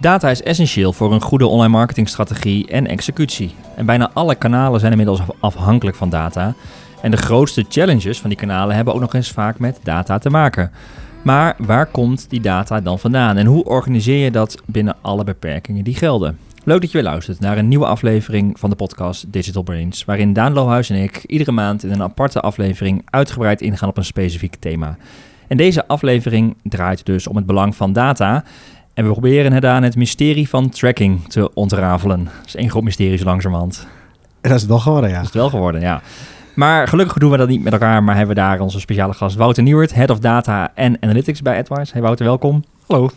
Data is essentieel voor een goede online marketingstrategie en executie. En bijna alle kanalen zijn inmiddels afhankelijk van data. En de grootste challenges van die kanalen hebben ook nog eens vaak met data te maken. Maar waar komt die data dan vandaan en hoe organiseer je dat binnen alle beperkingen die gelden? Leuk dat je weer luistert naar een nieuwe aflevering van de podcast Digital Brains, waarin Daan Lohuis en ik iedere maand in een aparte aflevering uitgebreid ingaan op een specifiek thema. En deze aflevering draait dus om het belang van data en we proberen het aan het mysterie van tracking te ontrafelen. Dat is één groot mysterie zo langzamerhand. Dat is het wel geworden, ja. Dat is het wel geworden, ja. Maar gelukkig doen we dat niet met elkaar, maar hebben we daar onze speciale gast Wouter Nieuwert, Head of Data en Analytics bij Edwards. Hey Wouter, welkom. Hallo.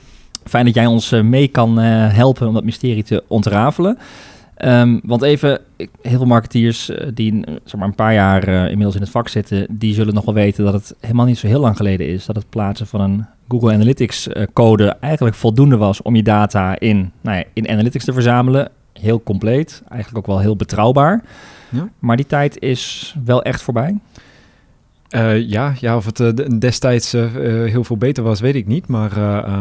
Fijn dat jij ons eh, mee kan eh, helpen om dat mysterie te ontrafelen. Um, want even, heel veel marketeers eh, die zeg maar, een paar jaar inmiddels in het vak zitten, die zullen nog wel weten dat het helemaal niet zo heel lang geleden is dat het plaatsen van een Google Analytics code eigenlijk voldoende was om je data in, nou ja, in Analytics te verzamelen. Heel compleet, eigenlijk ook wel heel betrouwbaar. Ja. Maar die tijd is wel echt voorbij. Uh, ja, ja, of het uh, destijds uh, heel veel beter was, weet ik niet. Maar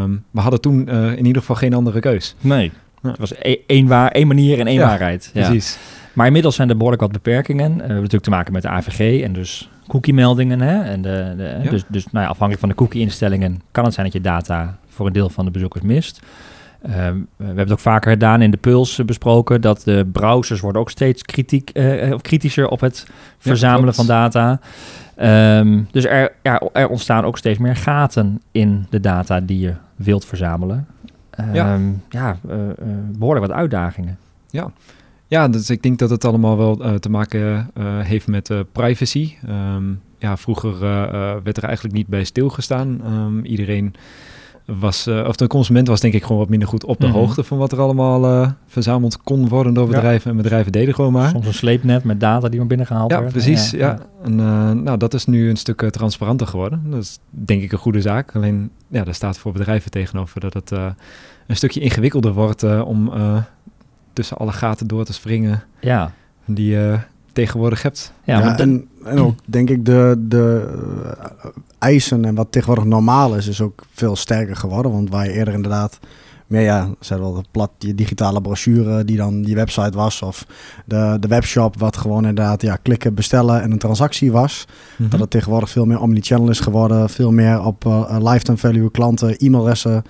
um, we hadden toen in ieder geval geen andere keus. Nee, het was e-, één, waar, één manier en één waarheid. Ja. Precies. Maar inmiddels zijn er behoorlijk wat beperkingen. we hebben natuurlijk te maken met de AVG en dus cookie-meldingen. Hè? En de, de Dus, dus nou ja, afhankelijk van de cookie-instellingen kan het zijn dat je data voor een deel van de bezoekers mist. Ehm, we hebben het ook vaker gedaan in de Puls besproken dat de browsers worden ook steeds kritiek, of kritischer op het verzamelen van data. Um, dus er, ja, er ontstaan ook steeds meer gaten in de data die je wilt verzamelen. Um, ja, uh, uh, behoorlijk wat uitdagingen. Ja. ja, dus ik denk dat het allemaal wel te maken heeft met privacy. ja, vroeger werd er eigenlijk niet bij stilgestaan. iedereen was, uh, of de consument was denk ik gewoon wat minder goed op de mhm. hoogte van wat er allemaal uh, verzameld kon worden door bedrijven. En bedrijven deden gewoon maar. Soms een sleepnet met data die maar binnengehaald ja, werd. Precies, ja, precies. Ja. En uh, nou, dat is nu een stuk transparanter geworden. Dat is denk ik een goede zaak. Alleen, ja, daar staat voor bedrijven tegenover dat het een stukje ingewikkelder wordt om tussen alle gaten door te springen. Ja. Die tegenwoordig hebt. Ja, en, en ook denk ik de, de eisen en wat tegenwoordig normaal is, is ook veel sterker geworden. Want waar je eerder inderdaad meer, ja, zei wel plat, die digitale brochure die dan die website was. Of de, de webshop, wat gewoon inderdaad ja, klikken, bestellen en een transactie was. Mhm. Dat het tegenwoordig veel meer omnichannel is geworden. Veel meer op uh, lifetime value klanten, e-mailadressen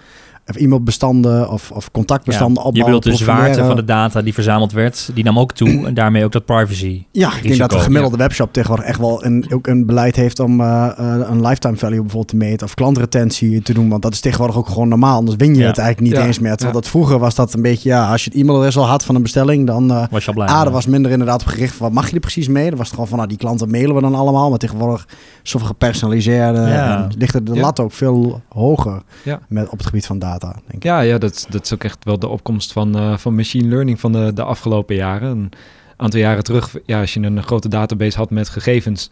of e-mailbestanden of, of contactbestanden ja, Je bedoelt de zwaarte van de data die verzameld werd, die nam ook toe en daarmee ook dat privacy. Ja, ik denk dat de gemiddelde webshop tegenwoordig echt wel een, ook een beleid heeft om uh, een lifetime value bijvoorbeeld te meten of klantretentie te doen, want dat is tegenwoordig ook gewoon normaal, anders win je het eigenlijk niet eens meer. Terwijl dat vroeger was dat een beetje, ja, als je het e-mailadres al had van een bestelling, dan uh, was je al blij. A, was minder inderdaad op gericht wat mag je er precies mee? Dan was het gewoon van, nou, die klanten mailen we dan allemaal, maar tegenwoordig zoveel gepersonaliseerde, ja. ligt er de lat ook veel hoger met, op het gebied van data, denk ik. Ja, ja dat, dat is ook echt wel de opkomst van, uh, van machine learning van de, de afgelopen jaren. Een aantal jaren terug, ja, als je een grote database had met gegevens,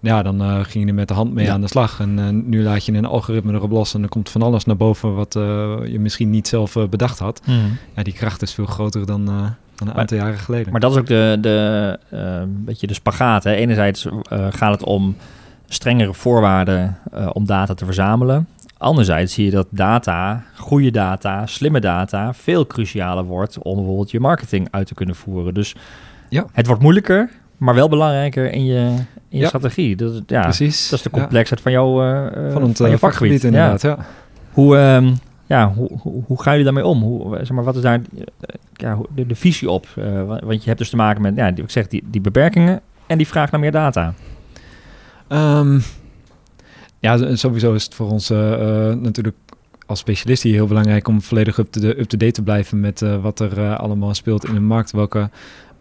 ja, dan uh, ging je er met de hand mee aan de slag. En uh, nu laat je een algoritme erop los en er komt van alles naar boven wat je misschien niet zelf bedacht had. Mm. Ja, die kracht is veel groter dan, dan een aantal jaren geleden. Maar dat is ook de, de beetje de spagaat. Hè. Enerzijds gaat het om strengere voorwaarden om data te verzamelen. Anderzijds zie je dat data, goede data, slimme data, veel crucialer wordt om bijvoorbeeld je marketing uit te kunnen voeren. Dus ja. het wordt moeilijker, maar wel belangrijker in je, in je strategie. Dat, ja, Precies. Dat is de complexheid van, jouw uh, van, het, van je eh, vakgebied. inderdaad, ja. Hoe, um, ja, hoe, hoe, hoe, gaan jullie daarmee om? Hoe, zeg maar, wat is daar ja, de, de visie op? Uh, want je hebt dus te maken met, ja, ik zeg, die, die beperkingen en die vraag naar meer data. Um, ja, sowieso is het voor ons uh, natuurlijk als specialist hier heel belangrijk om volledig up-to-date up te blijven met uh, wat er allemaal speelt in de markt. Welke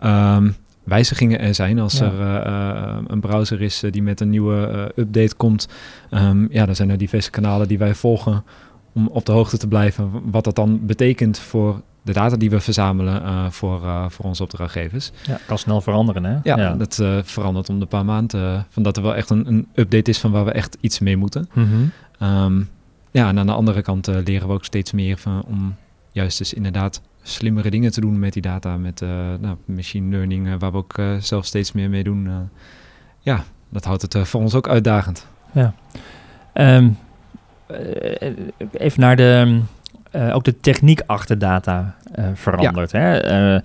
um, wijzigingen er zijn als er een browser is die met een nieuwe update komt. Um, ja, dan zijn er diverse kanalen die wij volgen om op de hoogte te blijven. Wat dat dan betekent voor de data die we verzamelen uh, voor, uh, voor onze opdrachtgevers. Ja, kan snel veranderen, hè? Ja, ja. dat uh, verandert om de paar maanden. van dat er wel echt een, een update is van waar we echt iets mee moeten. Mm -hmm. um, ja, en aan de andere kant leren we ook steeds meer van, om juist dus inderdaad slimmere dingen te doen met die data. Met nou, machine learning, waar we ook zelf steeds meer mee doen. ja, dat houdt het voor ons ook uitdagend. Ja. Um, even naar de eh, ook de techniek achter data eh, verandert. Hè? Eh,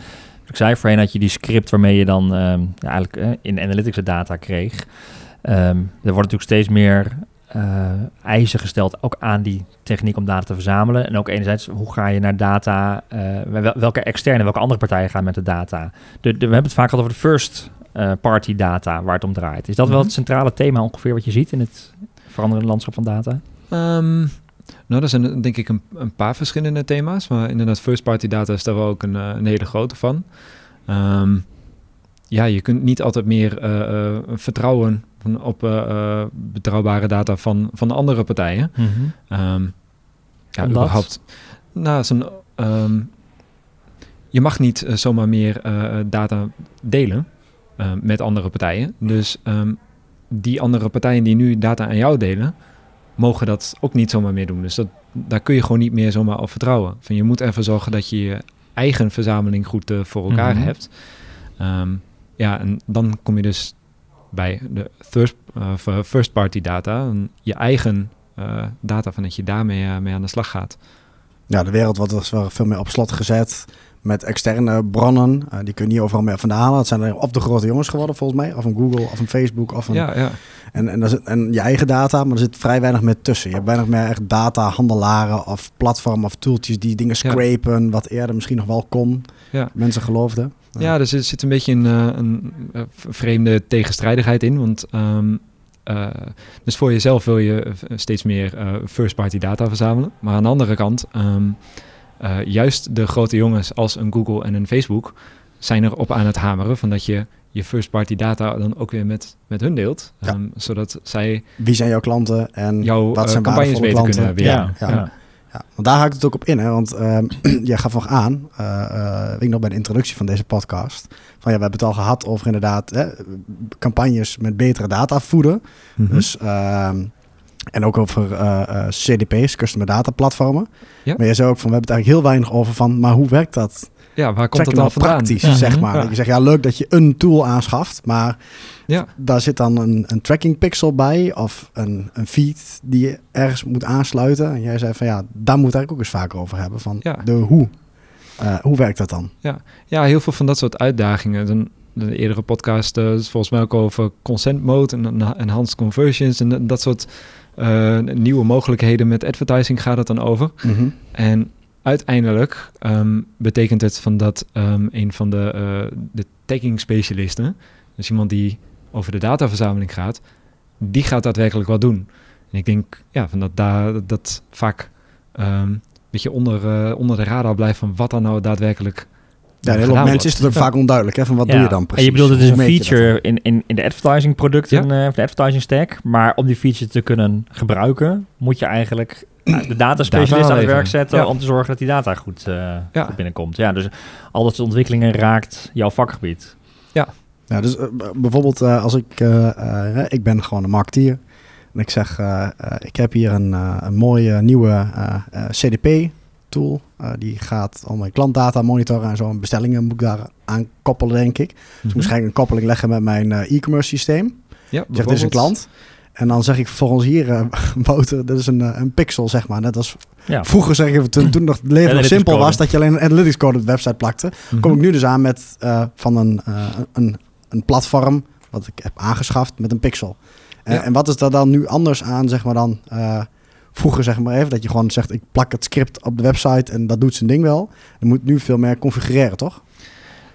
ik zei voorheen had je die script waarmee je dan ehm, ja, eigenlijk eh, in analytics de data kreeg. Ehm, er wordt natuurlijk steeds meer eisen gesteld, ook aan die techniek om data te verzamelen. En ook enerzijds, hoe ga je naar data, wel- welke externe, welke andere partijen gaan met de data. De, de- we hebben het vaak al over de first party data waar het om draait. Is dat wel Mhm. het centrale thema ongeveer wat je ziet in het veranderende landschap van data? Ehm, nou, dat zijn denk ik een, een paar verschillende thema's. Maar inderdaad, first party data is daar wel ook een, eh, een hele grote van. Ehm, ja, je kunt niet altijd meer eh, eh, vertrouwen op betrouwbare data van, van andere partijen. Ehm ja, Omdat? überhaupt. Nou, zo'n, ehm, je mag niet zomaar meer data delen met andere partijen. Dus die andere partijen die nu data aan jou delen, mogen dat ook niet zomaar meer doen. Dus dat, daar kun je gewoon niet meer zomaar op vertrouwen. Van, je moet ervoor zorgen dat je je eigen verzameling goed eh, voor elkaar Mhm. hebt. Ehm, ja, en dan kom je dus bij de first, eh, first party data, je eigen eh, data van dat je daarmee mee aan de slag gaat. Ja, de wereld wordt dus wel veel meer op slot gezet met externe bronnen. Eh, die kun je niet overal meer vandaan halen. Het zijn er of de grote jongens geworden volgens mij. Of een Google, of een Facebook. Of een, Ja, ja. en, en, zit, en je eigen data, maar er zit vrij weinig meer tussen. Je hebt weinig meer echt datahandelaren of platformen of tooltjes die dingen Ja. scrapen. Wat eerder misschien nog wel kon. Ja. Mensen geloofden. Ja, er zit, zit een beetje een, eh, een eh, vreemde tegenstrijdigheid in. Want ehm, eh, dus voor jezelf wil je steeds meer first-party data verzamelen. Maar aan de andere kant, ehm, eh, juist de grote jongens als een Google en een Facebook zijn erop aan het hameren van dat je je first-party data dan ook weer met, met hun deelt. Ja. Ehm, zodat zij Wie zijn jouw klanten en jouw wat eh, zijn campagnes beter kunnen weerken. Ja, ja. Ja, want daar haakt het ook op in, hè? want ehm, jij gaf nog aan, eh, weet ik nog bij de introductie van deze podcast, van ja, we hebben het al gehad over inderdaad hè, campagnes met betere data voeden. Mhm. Dus, ehm, en ook over eh, eh, CDP's, Customer Data Platformen. Ja. Maar je zei ook van, we hebben het eigenlijk heel weinig over van, maar hoe werkt dat? ja, waar komt het dan nou vandaan? praktisch, Ja. zeg maar. Ja. Dat Je zegt, ja, leuk dat je een tool aanschaft, maar Ja. daar zit dan een, een tracking pixel bij of een, een feed die je ergens moet aansluiten. En jij zei van, ja, daar moet ik ook eens vaker over hebben, van Ja. de hoe. Eh, hoe werkt dat dan? Ja, heel veel van dat soort uitdagingen. De, de eerdere podcast is volgens mij ook over consent mode en en enhanced conversions en dat- dat soort nieuwe mogelijkheden met advertising gaat het dan over. En uiteindelijk ehm, betekent het van dat ehm, een van de, eh, de tagging specialisten, dus iemand die over de dataverzameling gaat, die gaat daadwerkelijk wat doen. En ik denk ja, van dat daar dat, vaak ehm, een beetje onder, eh, onder de radar blijft van wat dan nou daadwerkelijk Ja, gedaan hoop mensen is het ook vaak onduidelijk, hè, van wat Ja. doe je dan precies? En je bedoelt, het is een feature in, in, in de advertising producten, eh, of de advertising stack. Maar om die feature te kunnen gebruiken, moet je eigenlijk de data specialist aan het werk zetten Ja. om te zorgen dat die data goed, eh, Ja. goed binnenkomt. Ja, dus al dat soort ontwikkelingen raakt jouw vakgebied. Ja, dus eh, bijvoorbeeld eh, als ik, ik ben gewoon een marketeer en ik zeg, ik heb hier een, eh, een mooie nieuwe eh, CDP-tool. Eh, die gaat al mijn klantdata monitoren en zo. En bestellingen moet ik daar aan koppelen, denk ik. Dus moet waarschijnlijk een koppeling leggen met mijn eh, e-commerce systeem. Ja, zeg, dit is een klant. En dan zeg ik vervolgens hier, eh Wouter, dit is een, eh, een pixel, zeg maar. Net als Ja, vroeger, zeg ik, toen, toen nog het leven nog simpel code. was, dat je alleen een analytics code op de website plakte Mhm. kom ik nu dus aan met van een, een, een platform wat ik heb aangeschaft met een pixel. En, Ja. en wat is daar dan nu anders aan, zeg maar dan vroeger zeg maar even, dat je gewoon zegt ik plak het script op de website en dat doet zijn ding wel. Je moet nu veel meer configureren, toch?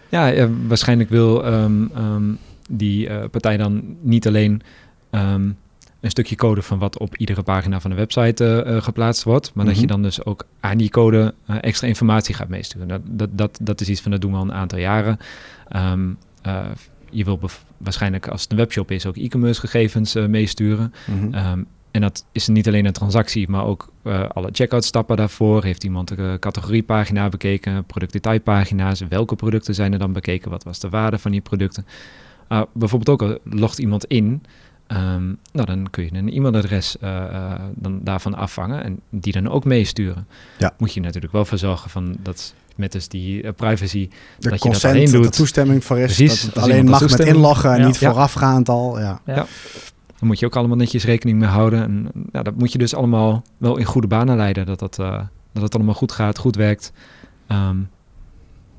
Ja, ja, waarschijnlijk wil ehm, ehm, die eh, partij dan niet alleen ehm, een stukje code van wat op iedere pagina van de website eh, eh, geplaatst wordt, maar dat Mhm. je dan dus ook aan die code extra informatie gaat meesturen. Dat, dat, dat, dat is iets van dat doen we al een aantal jaren. Je wil waarschijnlijk als het een webshop is ook e-commerce gegevens meesturen. Ehm, en dat is niet alleen een transactie, maar ook eh, alle checkout stappen daarvoor. Heeft iemand de categoriepagina bekeken, productdetailpagina's, welke producten zijn er dan bekeken, wat was de waarde van die producten. Ah, bijvoorbeeld ook al logt iemand in, ehm, nou dan kun je een e-mailadres eh, eh, dan daarvan afvangen en die dan ook meesturen. Ja. Moet je natuurlijk wel voor zorgen van dat met dus die eh, privacy, De dat je dat alleen doet. de toestemming voor is, Precies, dat het als alleen mag met inloggen en Ja. niet Ja. voorafgaand al. Ja. Dan moet je ook allemaal netjes rekening mee houden. En ja, dat moet je dus allemaal wel in goede banen leiden, dat dat, eh, dat het allemaal goed gaat, goed werkt. Ehm,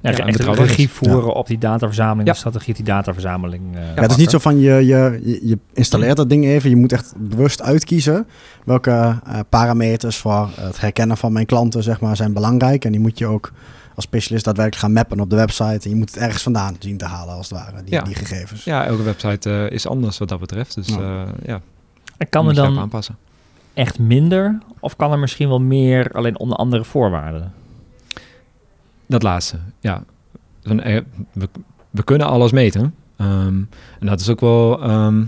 Ja, echt regie voeren op die dataverzameling, Ja. de strategie die dataverzameling. eh, Ja, het is niet zo van je, je, je- je installeert dat ding even. Je moet echt bewust uitkiezen welke eh, parameters voor het herkennen van mijn klanten zeg maar, zijn belangrijk. En die moet je ook als specialist daadwerkelijk gaan mappen op de website. En je moet het ergens vandaan zien te halen als het ware, die, Ja. die gegevens. ja, elke website eh, is anders wat dat betreft. Dus Ja. ja, ja En kan er dan aanpassen. echt minder? Of kan er misschien wel meer, alleen onder andere voorwaarden? Dat laatste, ja. Eh, we, we kunnen alles meten. Ehm, en dat is ook wel, ehm,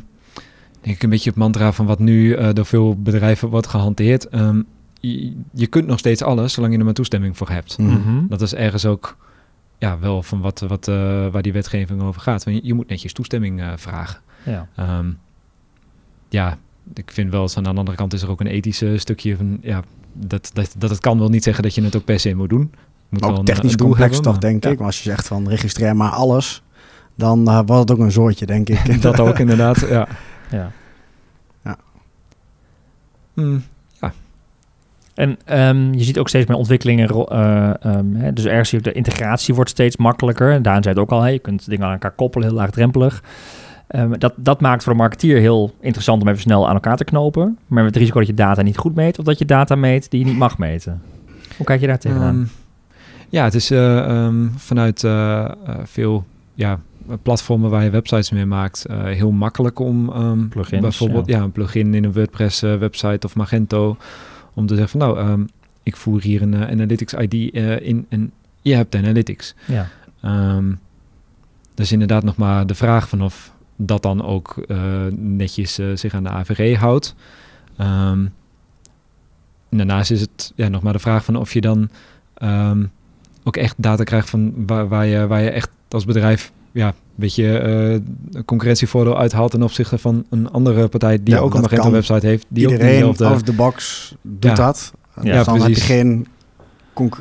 denk ik, een beetje het mantra van wat nu eh, door veel bedrijven wordt gehanteerd. Ehm, je, je kunt nog steeds alles, zolang je er maar toestemming voor hebt. Mhm. Mhm. Dat is ergens ook ja, wel van wat, wat, eh, waar die wetgeving over gaat. Want je, je moet netjes toestemming eh, vragen. Ja. Ehm, ja, ik vind wel, eens aan de andere kant is er ook een ethische stukje van, ja, dat, dat, dat het kan wel niet zeggen dat je het ook per se moet doen. Moet Ook technisch een complex hebben, toch, maar- denk ja. ik. Maar als je zegt van registreer maar alles, dan eh, wordt het ook een zoortje, denk ik. Dat ook inderdaad, ja. ja. Hmm, En ehm, je ziet ook steeds meer ontwikkelingen. ehm, hè, dus ergens de integratie wordt steeds makkelijker. Daan zei het ook al, hè, je kunt dingen aan elkaar koppelen, heel laagdrempelig. Ehm, dat, dat maakt voor de marketeer heel interessant om even snel aan elkaar te knopen. Maar met het risico dat je data niet goed meet, of dat je data meet die je niet mag meten. Hoe kijk je daar tegenaan? Ja, het is eh, vanuit eh, veel ja, platformen waar je websites mee maakt heel makkelijk om Plugins, bijvoorbeeld ja. ja. een plugin in een WordPress website of Magento om te zeggen van nou, ehm, ik voer hier een eh, Analytics ID eh, in en je hebt Analytics. ja. Ehm dus inderdaad nog maar de vraag van of dat dan ook eh, netjes zich aan de AVG houdt. Ehm, daarnaast is het ja, nog maar de vraag van of je dan ook echt data krijgt van waar, waar, je, waar je echt als bedrijf ja, een beetje eh, een concurrentievoordeel uithaalt ten opzichte van een andere partij die Ja, ook een Magento kan website heeft. Die ook Iedereen diezelfde... out of the box doet Ja. dat. Ja, dus dan heb je, precies. geen,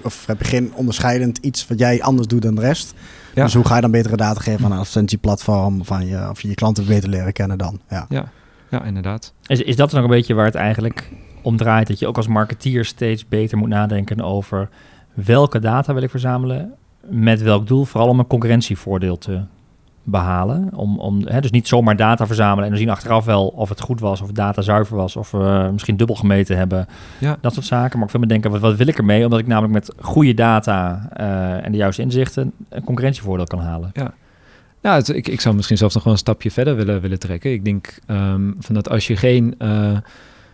of heb je geen onderscheidend iets wat jij anders doet dan de rest. Ja. Dus hoe ga je dan betere data geven aan een advertentieplatform van je, of je je klanten beter leren kennen dan? Ja. Ja, inderdaad. Is, is dat dan ook een beetje waar het eigenlijk om draait? Dat je ook als marketeer steeds beter moet nadenken over welke data wil ik verzamelen, met welk doel, vooral om een concurrentievoordeel te behalen. Om, om, hè, dus niet zomaar data verzamelen en dan zien achteraf wel of het goed was, of het data zuiver was, of we misschien dubbel gemeten hebben. Ja. Dat soort zaken. Maar ik wil me denken, wat, wat wil ik ermee? Omdat ik namelijk met goede data eh, en de juiste inzichten een concurrentievoordeel kan halen. Ja, het- ik, ik zou misschien zelfs nog wel een stapje verder willen, willen trekken. Ik denk ehm, van dat als je geen eh,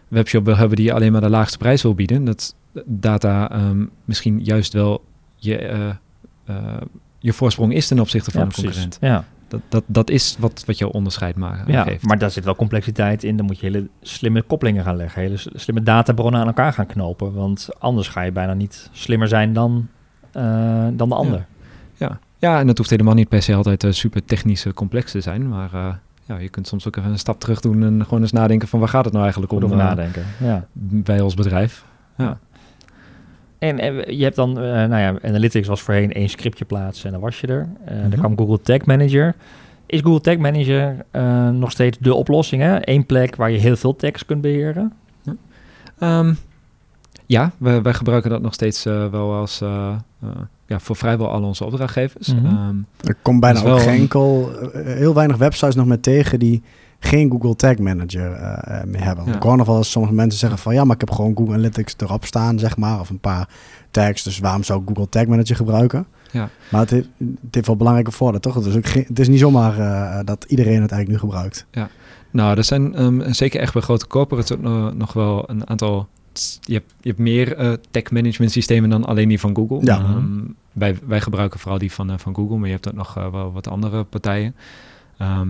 webshop wil hebben die je alleen maar de laagste prijs wil bieden, dat data ehm, misschien juist wel je, eh, je voorsprong is ten opzichte van Ja, een precies. concurrent. Ja. Dat, dat, dat is wat, wat jouw onderscheid maakt. Ja, geeft. maar daar zit wel complexiteit in. Dan moet je hele slimme koppelingen gaan leggen. Hele slimme databronnen aan elkaar gaan knopen. Want anders ga je bijna niet slimmer zijn dan, eh, dan de ander. Ja. ja, en dat hoeft helemaal niet per se altijd eh, super technisch eh, complex te zijn, maar eh, ja, je kunt soms ook even een stap terug doen en gewoon eens nadenken van waar gaat het nou eigenlijk om over eh, nadenken. Ja. bij ons bedrijf. Ja. En, eh, je hebt dan, eh, nou ja, Analytics was voorheen één scriptje plaatsen en dan was je er. Eh Mhm. Dan kwam Google Tag Manager. Is Google Tag Manager eh, nog steeds de oplossing? Hè? Eén plek waar je heel veel tags kunt beheren? Ehm, ja, wij, wij gebruiken dat nog steeds wel als ja, voor vrijwel al onze opdrachtgevers. Mhm. Ehm, Er komt bijna ook geen een- enkel, heel weinig websites nog meer tegen die geen Google Tag Manager meer hebben. Ja. Ik hoor nog wel eens sommige mensen zeggen van ja, maar ik heb gewoon Google Analytics erop staan, zeg maar, of een paar tags. Dus waarom zou ik Google Tag Manager gebruiken? Ja. Maar het heeft, het heeft wel belangrijke voordelen, toch? Het is, ook geen, het is niet zomaar eh, dat iedereen het eigenlijk nu gebruikt. nou, er zijn ehm, zeker echt bij grote corporates ook nog, nog wel een aantal... Je hebt, je hebt meer eh, tech management systemen dan alleen die van Google. Ja. Ehm, wij, wij gebruiken vooral die van, van Google, maar je hebt ook nog wel wat andere partijen. Ehm,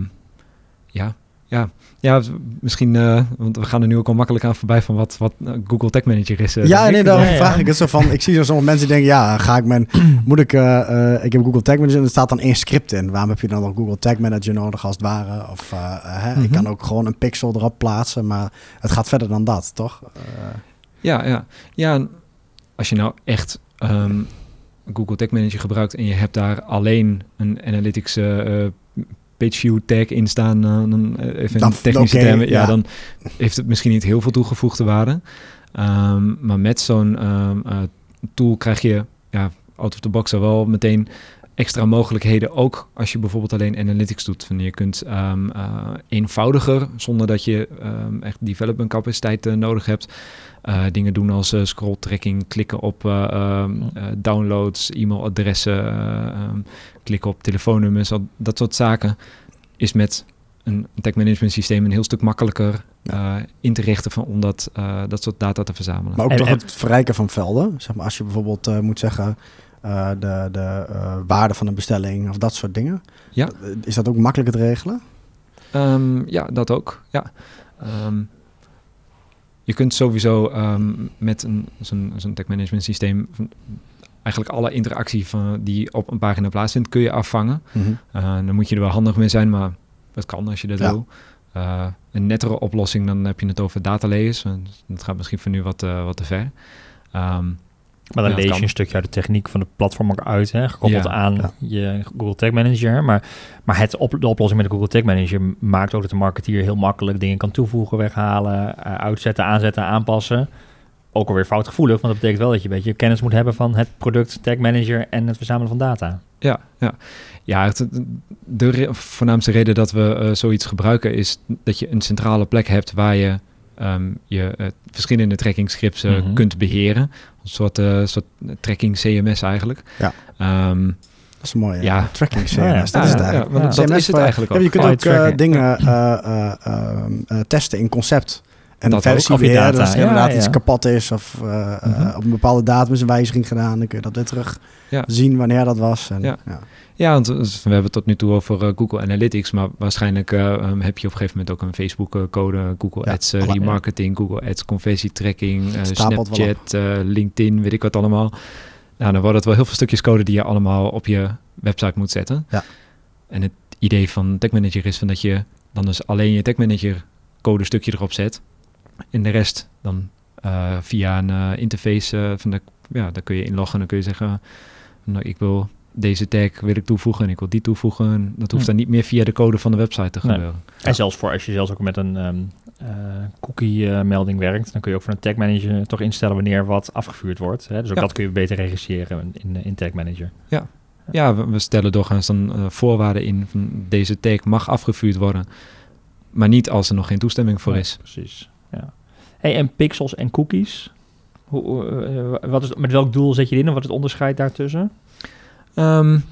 ja, ja, ja, misschien, eh, want we gaan er nu ook al makkelijk aan voorbij van wat, wat eh, Google Tag Manager is. eh, ja, nee, ik. daarom Ja, ja. vraag ik het zo van. Ik zie zo sommige mensen die denken, ja, ga ik mijn, moet ik, eh, eh, ik heb Google Tag Manager en er staat dan één script in. Waarom heb je dan nog Google Tag Manager nodig als het ware? Of hè, ik Mhm. kan ook gewoon een pixel erop plaatsen, maar het gaat verder dan dat, toch? Eh, Ja, ja. ja als je nou echt ehm, Google Tag Manager gebruikt en je hebt daar alleen een Analytics eh, eh, page view tag in staan, eh, dan eh, even Dan- in technische termen, ja, ja. dan heeft het misschien niet heel veel toegevoegde waarde. Ehm, maar met zo'n ehm, eh, tool krijg je ja, out of the box al wel meteen extra mogelijkheden. Ook als je bijvoorbeeld alleen analytics doet. Van je kunt um, uh, eenvoudiger, zonder dat je um, echt development capaciteit uh, nodig hebt. Uh, dingen doen als scroll tracking, klikken op um, downloads, e-mailadressen, ehm, klikken op telefoonnummers, dat soort zaken. Is met een tech management systeem een heel stuk makkelijker ja. in te richten van, om dat, dat soort data te verzamelen. Maar ook en, toch en, het verrijken van velden. Zeg maar, als je bijvoorbeeld moet zeggen uh, de, de uh, waarde van een bestelling of dat soort dingen. Ja. Is dat ook makkelijker te regelen? Um, ja, dat ook. Ja. Um, je kunt sowieso um, met een, zo'n, zo'n tech management systeem eigenlijk alle interactie van, die op een pagina plaatsvindt, kun je afvangen. Mm-hmm. Uh, dan moet je er wel handig mee zijn, maar dat kan als je dat ja. wil. Uh, een nettere oplossing, dan heb je het over data layers. Dat gaat misschien voor nu wat, uh, wat te ver. Um, maar dan ja, lees je een stukje uit de techniek van de platform ook uit, hè, gekoppeld ja, aan ja. je Google Tag Manager. Maar, maar het op, de oplossing met de Google Tag Manager maakt ook dat de marketeer heel makkelijk dingen kan toevoegen, weghalen, uh, uitzetten, aanzetten, aanpassen. Ook alweer foutgevoelig, want dat betekent wel dat je een beetje kennis moet hebben van het product, Tag Manager en het verzamelen van data. Ja, ja. ja het, de re voornaamste reden dat we uh, zoiets gebruiken is dat je een centrale plek hebt waar je um, je uh, verschillende tracking scripts mm -hmm. kunt beheren. Een soort, uh, soort tracking CMS eigenlijk. Ja. Um, dat is mooi. Ja. ja. Tracking CMS. Ja, dat ja, is het eigenlijk. Ja, dat is het eigenlijk ook. je kunt ook uh, dingen uh, uh, testen in concept. En dat versiebeheer, dus als er inderdaad iets kapot is of mm -hmm. op een bepaalde datum is een wijziging gedaan, dan kun je dat weer terug zien wanneer dat was. En, ja. Ja, want we hebben het tot nu toe over Google Analytics, maar waarschijnlijk uh, um, heb je op een gegeven moment ook een Facebook-code, Google Ads uh, remarketing, Google Ads conversietracking, Snapchat, LinkedIn, weet ik wat allemaal. Nou, dan worden het wel heel veel stukjes code die je allemaal op je website moet zetten. Ja. En het idee van Tech Manager is van dat je dan dus alleen je Tech Manager code stukje erop zet en de rest dan via een interface van de, ja, daar kun je inloggen en dan kun je zeggen, nou, ik wil deze tag wil ik toevoegen en ik wil die toevoegen. Dat hoeft hm. dan niet meer via de code van de website te gebeuren. Nee. En zelfs voor als je zelfs ook met een um, uh, cookie-melding uh, werkt, dan kun je ook voor een tag manager toch instellen wanneer wat afgevuurd wordt. Hè? Dus ook ja. dat kun je beter registreren in, in Tag Manager. Ja, ja we, we stellen doorgaans dan uh, voorwaarden in van deze tag mag afgevuurd worden, maar niet als er nog geen toestemming voor nee, is. Precies. Hey, en pixels en cookies. Hoe, uh, wat is, met welk doel zet je die in en wat is het onderscheid daartussen? Um,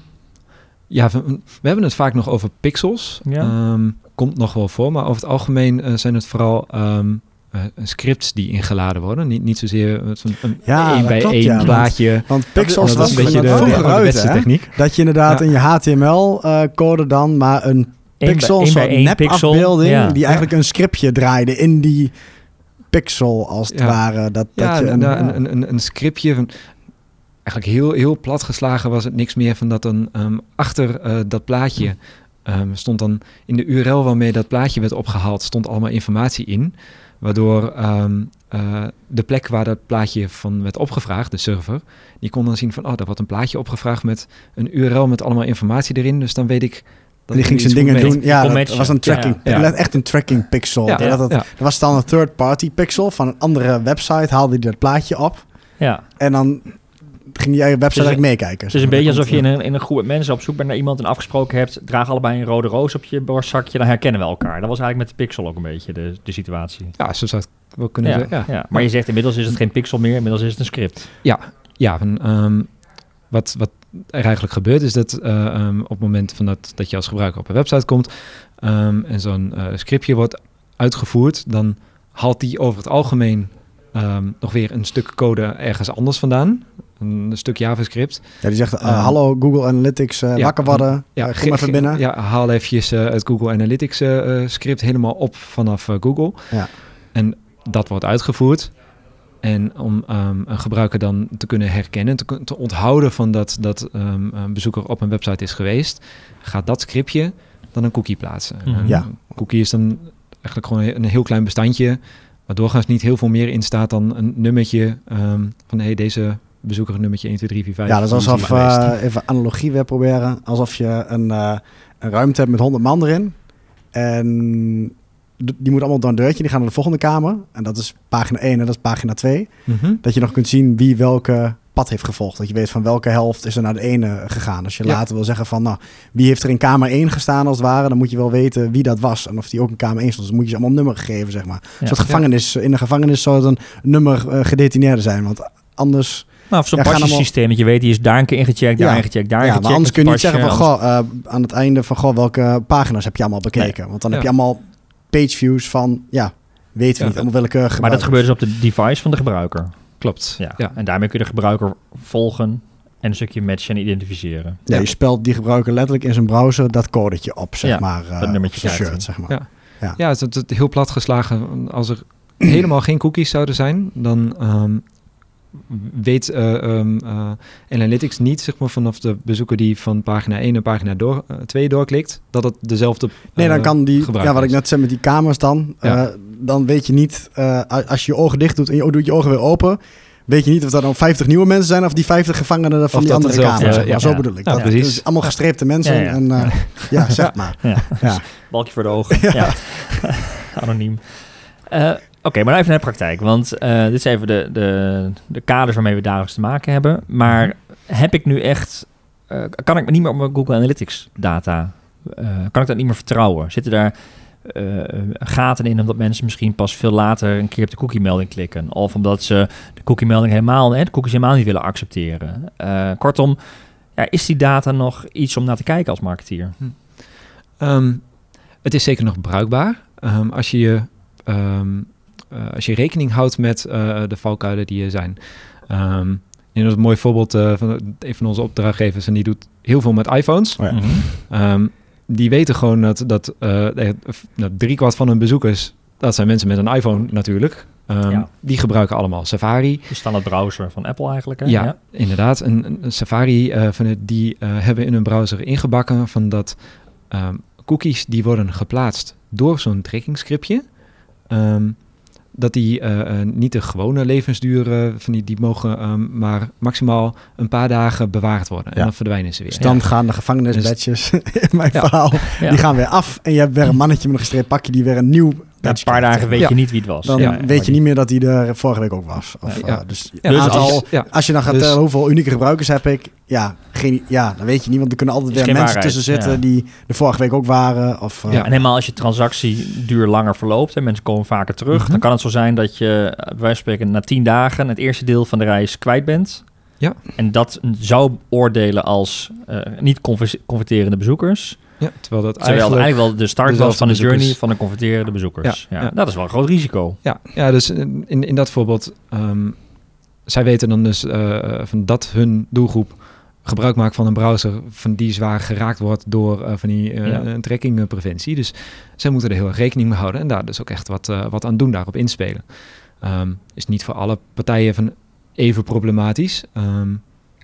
ja, we, we, hebben het vaak nog over pixels. Ja. Um, komt nog wel voor, maar over het algemeen uh, zijn het vooral um, uh, scripts die ingeladen worden. Niet, niet zozeer een, een ja, één bij klopt, één ja, plaatje. Want, want pixels dat was een beetje de, de, ouderwetse techniek. Dat je inderdaad ja. in je HTML-code uh, dan maar een pixel, een soort nep-afbeelding, ja. die eigenlijk een scriptje draaide in die pixel als het ware. Dat, ja, dat je een, een, een, een, een scriptje van eigenlijk heel, heel plat geslagen was het niks meer van dat een um, achter uh, dat plaatje um, stond dan in de URL waarmee dat plaatje werd opgehaald, stond allemaal informatie in. Waardoor um, uh, de plek waar dat plaatje van werd opgevraagd, de server, die kon dan zien van, oh, daar wordt een plaatje opgevraagd met een URL met allemaal informatie erin. Dus dan weet ik die ging zijn dingen doen. Ja, dat was een tracking. Ja, ja. Echt een tracking pixel. Ja, dat, dat, dat was dan een third party pixel van een andere website. Haalde hij dat plaatje op. Ja. En dan ging jij website dus, eigenlijk meekijken. Het is een beetje alsof je in een, in een groep mensen op zoek bent naar iemand en afgesproken hebt, draag allebei een rode roos op je borstzakje, dan herkennen we elkaar. Dat was eigenlijk met de pixel ook een beetje de, de situatie. Ja, zo zou het wel kunnen ja, zijn. Ja. ja. Maar je zegt inmiddels is het geen pixel meer, inmiddels is het een script. Ja, ja van, um, wat, wat er eigenlijk gebeurt is dat uh, um, op het moment van dat, dat je als gebruiker op een website komt um, en zo'n uh, scriptje wordt uitgevoerd, dan haalt die over het algemeen um, nog weer een stuk code ergens anders vandaan. Een stuk JavaScript. Ja, die zegt, uh, uh, hallo Google Analytics, uh, ja, wakker worden, ja, kom even binnen. Ja, haal eventjes het Google Analytics script helemaal op vanaf Google. Ja. En dat wordt uitgevoerd. En om um, een gebruiker dan te kunnen herkennen, te, te onthouden van dat, dat um, een bezoeker op een website is geweest, gaat dat scriptje dan een cookie plaatsen. Mm -hmm. Ja. Een cookie is dan eigenlijk gewoon een heel klein bestandje, waar doorgaans niet heel veel meer in staat dan een nummertje um, van hey, deze bezoeker nummertje 1, 2, 3, 4, 5. Ja, dat is alsof, uh, even analogie weer proberen, alsof je een, uh, een ruimte hebt met 100 man erin. En die moet allemaal door een deurtje, die gaan naar de volgende kamer. En dat is pagina 1 en dat is pagina 2. Mm -hmm. Dat je nog kunt zien wie welke pad heeft gevolgd. Dat je weet van welke helft is er naar de ene gegaan. Als je Ja. later wil zeggen van, nou, wie heeft er in kamer 1 gestaan als het ware, dan moet je wel weten wie dat was. En of die ook in kamer 1 stond. Dus moet je ze allemaal nummer geven, zeg maar. Ja. Gevangenis, in de gevangenis zou het een nummer gedetineerde zijn. Want anders, Nou, of zo'n Ja, pasjesysteem, dat je weet, die is daar een keer ingecheckt, daar Ja. ingecheckt, daar ja, ingecheckt. maar anders kun je niet zeggen van, goh, eh, aan het einde van, goh, welke pagina's heb je allemaal bekeken? Want dan heb Ja. je allemaal page views van, ja, weten we Ja. niet, allemaal willekeurige Maar dat gebeurt dus op de device van de gebruiker. Klopt. Ja. Ja. En daarmee kun je de gebruiker volgen en een stukje matchen en identificeren. Ja, Ja. je spelt die gebruiker letterlijk in zijn browser dat codetje op, zeg Ja, maar. eh, dat nummertje op zijn krijgt shirt, zeg maar. Ja. Ja. Ja, het is het- heel plat geslagen. Als er helemaal geen cookies zouden zijn, dan ehm, weet eh, ehm, eh, Analytics niet, zeg maar, vanaf de bezoeker die van pagina 1 naar pagina door, eh, 2 doorklikt, dat het dezelfde Nee, dan kan die, ja, wat ik net zei met die kamers dan, Ja. eh, dan weet je niet, eh, als je je ogen dicht doet en je doet je ogen weer open, weet je niet of dat dan 50 nieuwe mensen zijn of die 50 gevangenen van Of die andere dezelfde, kamer. ja, zeg maar. ja. Zo bedoel ik. Ja, dat, precies. dus allemaal gestreepte mensen Ja, ja. en eh, ja, zeg maar. Ja. Ja. Balkje voor de ogen. Ja. Anoniem. Oké, maar even naar de praktijk. Want eh, dit zijn even de, de, de kaders waarmee we dagelijks te maken hebben. Maar heb ik nu echt... eh, kan ik me niet meer op mijn Google Analytics data... eh, kan ik dat niet meer vertrouwen? Zitten daar gaten in omdat mensen misschien pas veel later een keer op de cookie-melding klikken? Of omdat ze de cookie-melding helemaal, hè, de cookies helemaal niet willen accepteren? Kortom, ja, is die data nog iets om naar te kijken als marketeer? Ehm, het is zeker nog bruikbaar. Ehm, als, je, je, ehm, eh, als je rekening houdt met eh, de valkuilen die er zijn. Ehm, en een mooi voorbeeld eh, van een van onze opdrachtgevers. En die doet heel veel met iPhones. Oh ja. Mhm. Ehm, die weten gewoon dat, dat, eh, eh, driekwart van hun bezoekers... dat zijn mensen met een iPhone natuurlijk. Ehm, Ja. Die gebruiken allemaal Safari. De standaard browser van Apple eigenlijk. Hè? Ja, inderdaad. Een, een Safari eh, van het, die eh, hebben in hun browser ingebakken van dat ehm, cookies die worden geplaatst door zo'n trackingscriptje. ehm, dat die eh, eh, niet de gewone levensduur eh, van die, die mogen ehm, maar maximaal een paar dagen bewaard worden. En Ja. dan verdwijnen ze weer. Dus dan gaan de gevangenisbadges, in mijn verhaal, die gaan weer af. En je hebt weer een mannetje met een gestreept pakje die weer een nieuw een paar dagen weet Ja. je niet wie het was. Dan Ja, weet je niet meer dat hij er vorige week ook was. Of, Ja. eh, dus Dus aantal, als- je dan gaat Dus- tellen hoeveel unieke gebruikers heb ik, ja, geen, ja, dat weet je niet. Want er kunnen altijd weer mensen waarheid, tussen zitten ja. die de vorige week ook waren. Of, eh, Ja. En helemaal als je transactieduur langer verloopt en mensen komen vaker terug, Mhm. dan kan het zo zijn dat je, eh, bij wijze van spreken, na tien dagen het eerste deel van de reis kwijt bent. Ja. En dat zou oordelen als eh, niet conver- converterende bezoekers. Ja, terwijl dat Terwijl het eigenlijk... eigenlijk wel de start was van de journey van de converterende bezoekers. Ja, Ja, ja. Dat is wel een groot risico. Ja, ja dus in, in dat voorbeeld, ehm, zij weten dan dus eh, van dat hun doelgroep gebruik maakt van een browser van die zwaar geraakt wordt door eh, van die eh Ja. trackingpreventie. Dus zij moeten er heel erg rekening mee houden en daar dus ook echt wat, eh, wat aan doen, daarop inspelen. Ehm, is niet voor alle partijen van even problematisch. Ehm,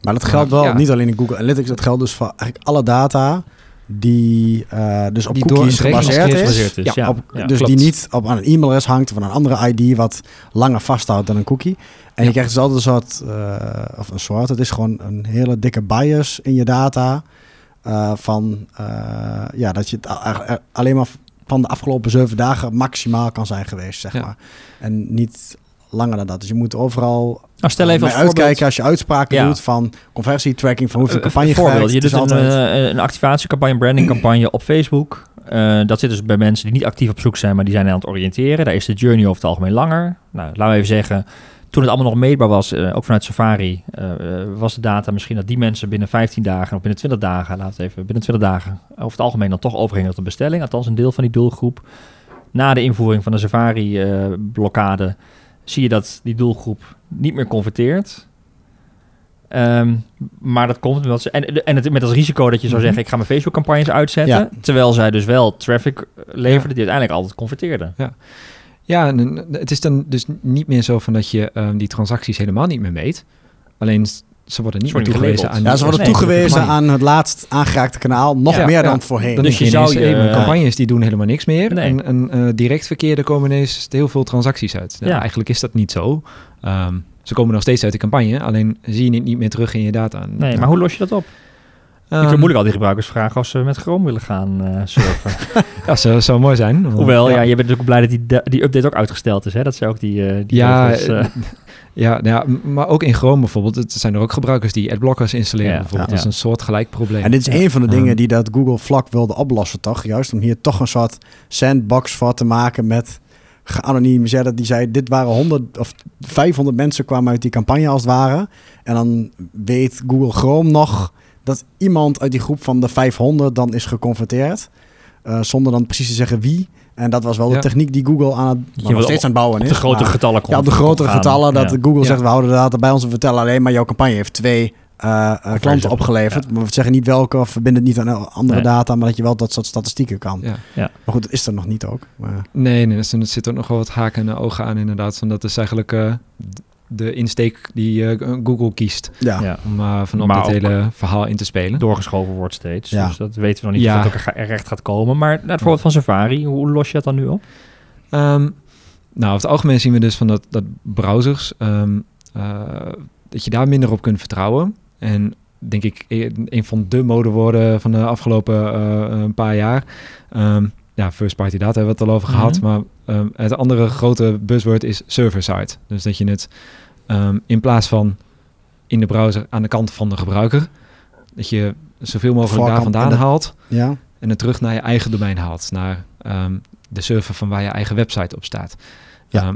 Maar dat geldt wel Ja. niet alleen in Google Analytics, dat geldt dus voor eigenlijk alle data die eh, dus op Die cookies gebaseerd is. ja. op, Ja, dus klopt. die niet op aan een e-mailadres hangt aan een andere ID wat langer vasthoudt dan een cookie. En je krijgt dus altijd een soort, eh, of een soort, het is gewoon een hele dikke bias in je data eh, van, ja, dat je het alleen maar van de afgelopen zeven dagen maximaal kan zijn geweest, zeg maar. En niet langer dan dat. Dus je moet overal Nou, stel even als voorbeeld- uitkijken als je uitspraken Ja. doet van conversietracking, van hoeveel Eh, campagne voorbeeld. Je doet een, altijd- eh, een activatiecampagne, een brandingcampagne op Facebook. Eh, dat zit dus bij mensen die niet actief op zoek zijn, maar die zijn aan het oriënteren. Daar is de journey over het algemeen langer. Nou, laten we even zeggen, toen het allemaal nog meetbaar was, eh, ook vanuit Safari, was de data misschien dat die mensen binnen 15 dagen of binnen 20 dagen, laten we het even, binnen 20 dagen, over het algemeen dan toch overgingen tot een bestelling. Althans, een deel van die doelgroep. Na de invoering van de Safari-blokkade zie je dat die doelgroep niet meer converteert. Ehm, maar dat komt omdat ze. En, en het, met als risico dat je zou Mhm. zeggen: ik ga mijn Facebook-campagnes uitzetten. Ja. Terwijl zij dus wel traffic leverden die uiteindelijk altijd converteerden. Ja, en het is dan dus niet meer zo van dat je ehm, die transacties helemaal niet meer meet. Alleen ze worden niet Ze meer toegewezen gelabeld. aan Ja, ze die worden Nee, toegewezen aan het laatst aangeraakte kanaal, nog Ja, meer ja. dan voorheen. Dan Dus je zou je- campagnes die doen helemaal niks meer. Nee. En, en eh, direct verkeer, er komen ineens heel veel transacties uit. Nou, Ja. Eigenlijk is dat niet zo. Ehm, ze komen nog steeds uit de campagne, alleen zie je het niet meer terug in je data. Nee, Ja. maar hoe los je dat op? Ehm, kunt moeilijk al die gebruikers vragen of ze met Chrome willen gaan eh, surfen. Ja, zou, zou mooi zijn. Hoewel, ja. je bent natuurlijk blij dat die, die update ook uitgesteld is. Hè? Dat ze ook die, eh die Ja, Ja, nou ja, maar ook in Chrome bijvoorbeeld. Het zijn er ook gebruikers die adblockers installeren Ja, bijvoorbeeld. ja. Dat is een soort gelijk probleem. En dit is Ja. een van de dingen die dat Google vlak wilde oplossen, toch? Juist om hier toch een soort sandbox voor te maken met geanonimiseerde. Die zei, dit waren 100 of 500 mensen kwamen uit die campagne als het ware. En dan weet Google Chrome nog dat iemand uit die groep van de 500 dan is geconfronteerd. eh, zonder dan precies te zeggen wie. En dat was wel de Ja. techniek die Google aan het, Je nog steeds op- aan het bouwen Op is. de grote maar- getallen komt ja, op de grotere gaan. getallen dat Ja. Google Ja. zegt, we houden de data bij ons en vertellen alleen maar jouw campagne heeft twee eh, eh, klanten op- opgeleverd. Maar we zeggen niet welke of verbinden het niet aan andere Nee. data, maar dat je wel dat soort statistieken kan. Ja. Maar goed, dat is er nog niet ook. Maar, Nee, nee, dus er zitten ook nog wel wat haken en ogen aan inderdaad. Want dat is eigenlijk eh, de insteek die eh, Google kiest ja. Ja. om uh, van op Maar het ook- hele verhaal in te spelen. doorgeschoven wordt steeds. Ja. Dus dat weten we nog niet Ja. of dat ook er echt gaat komen. Maar naar het voorbeeld van Safari, hoe los je dat dan nu op? Ehm, nou, over het algemeen zien we dus van dat, dat browsers, ehm, eh, dat je daar minder op kunt vertrouwen. En denk ik, e- een van de modewoorden van de afgelopen eh, een paar jaar. ehm, ja, first party data hebben we het al over gehad. Mhm. Maar ehm, het andere grote buzzword is server-side. Dus dat je het ehm, in plaats van in de browser aan de kant van de gebruiker, dat je zoveel mogelijk daar vandaan de- haalt ja. en het terug naar je eigen domein haalt. Naar ehm, de server van waar je eigen website op staat. Ja. Ehm,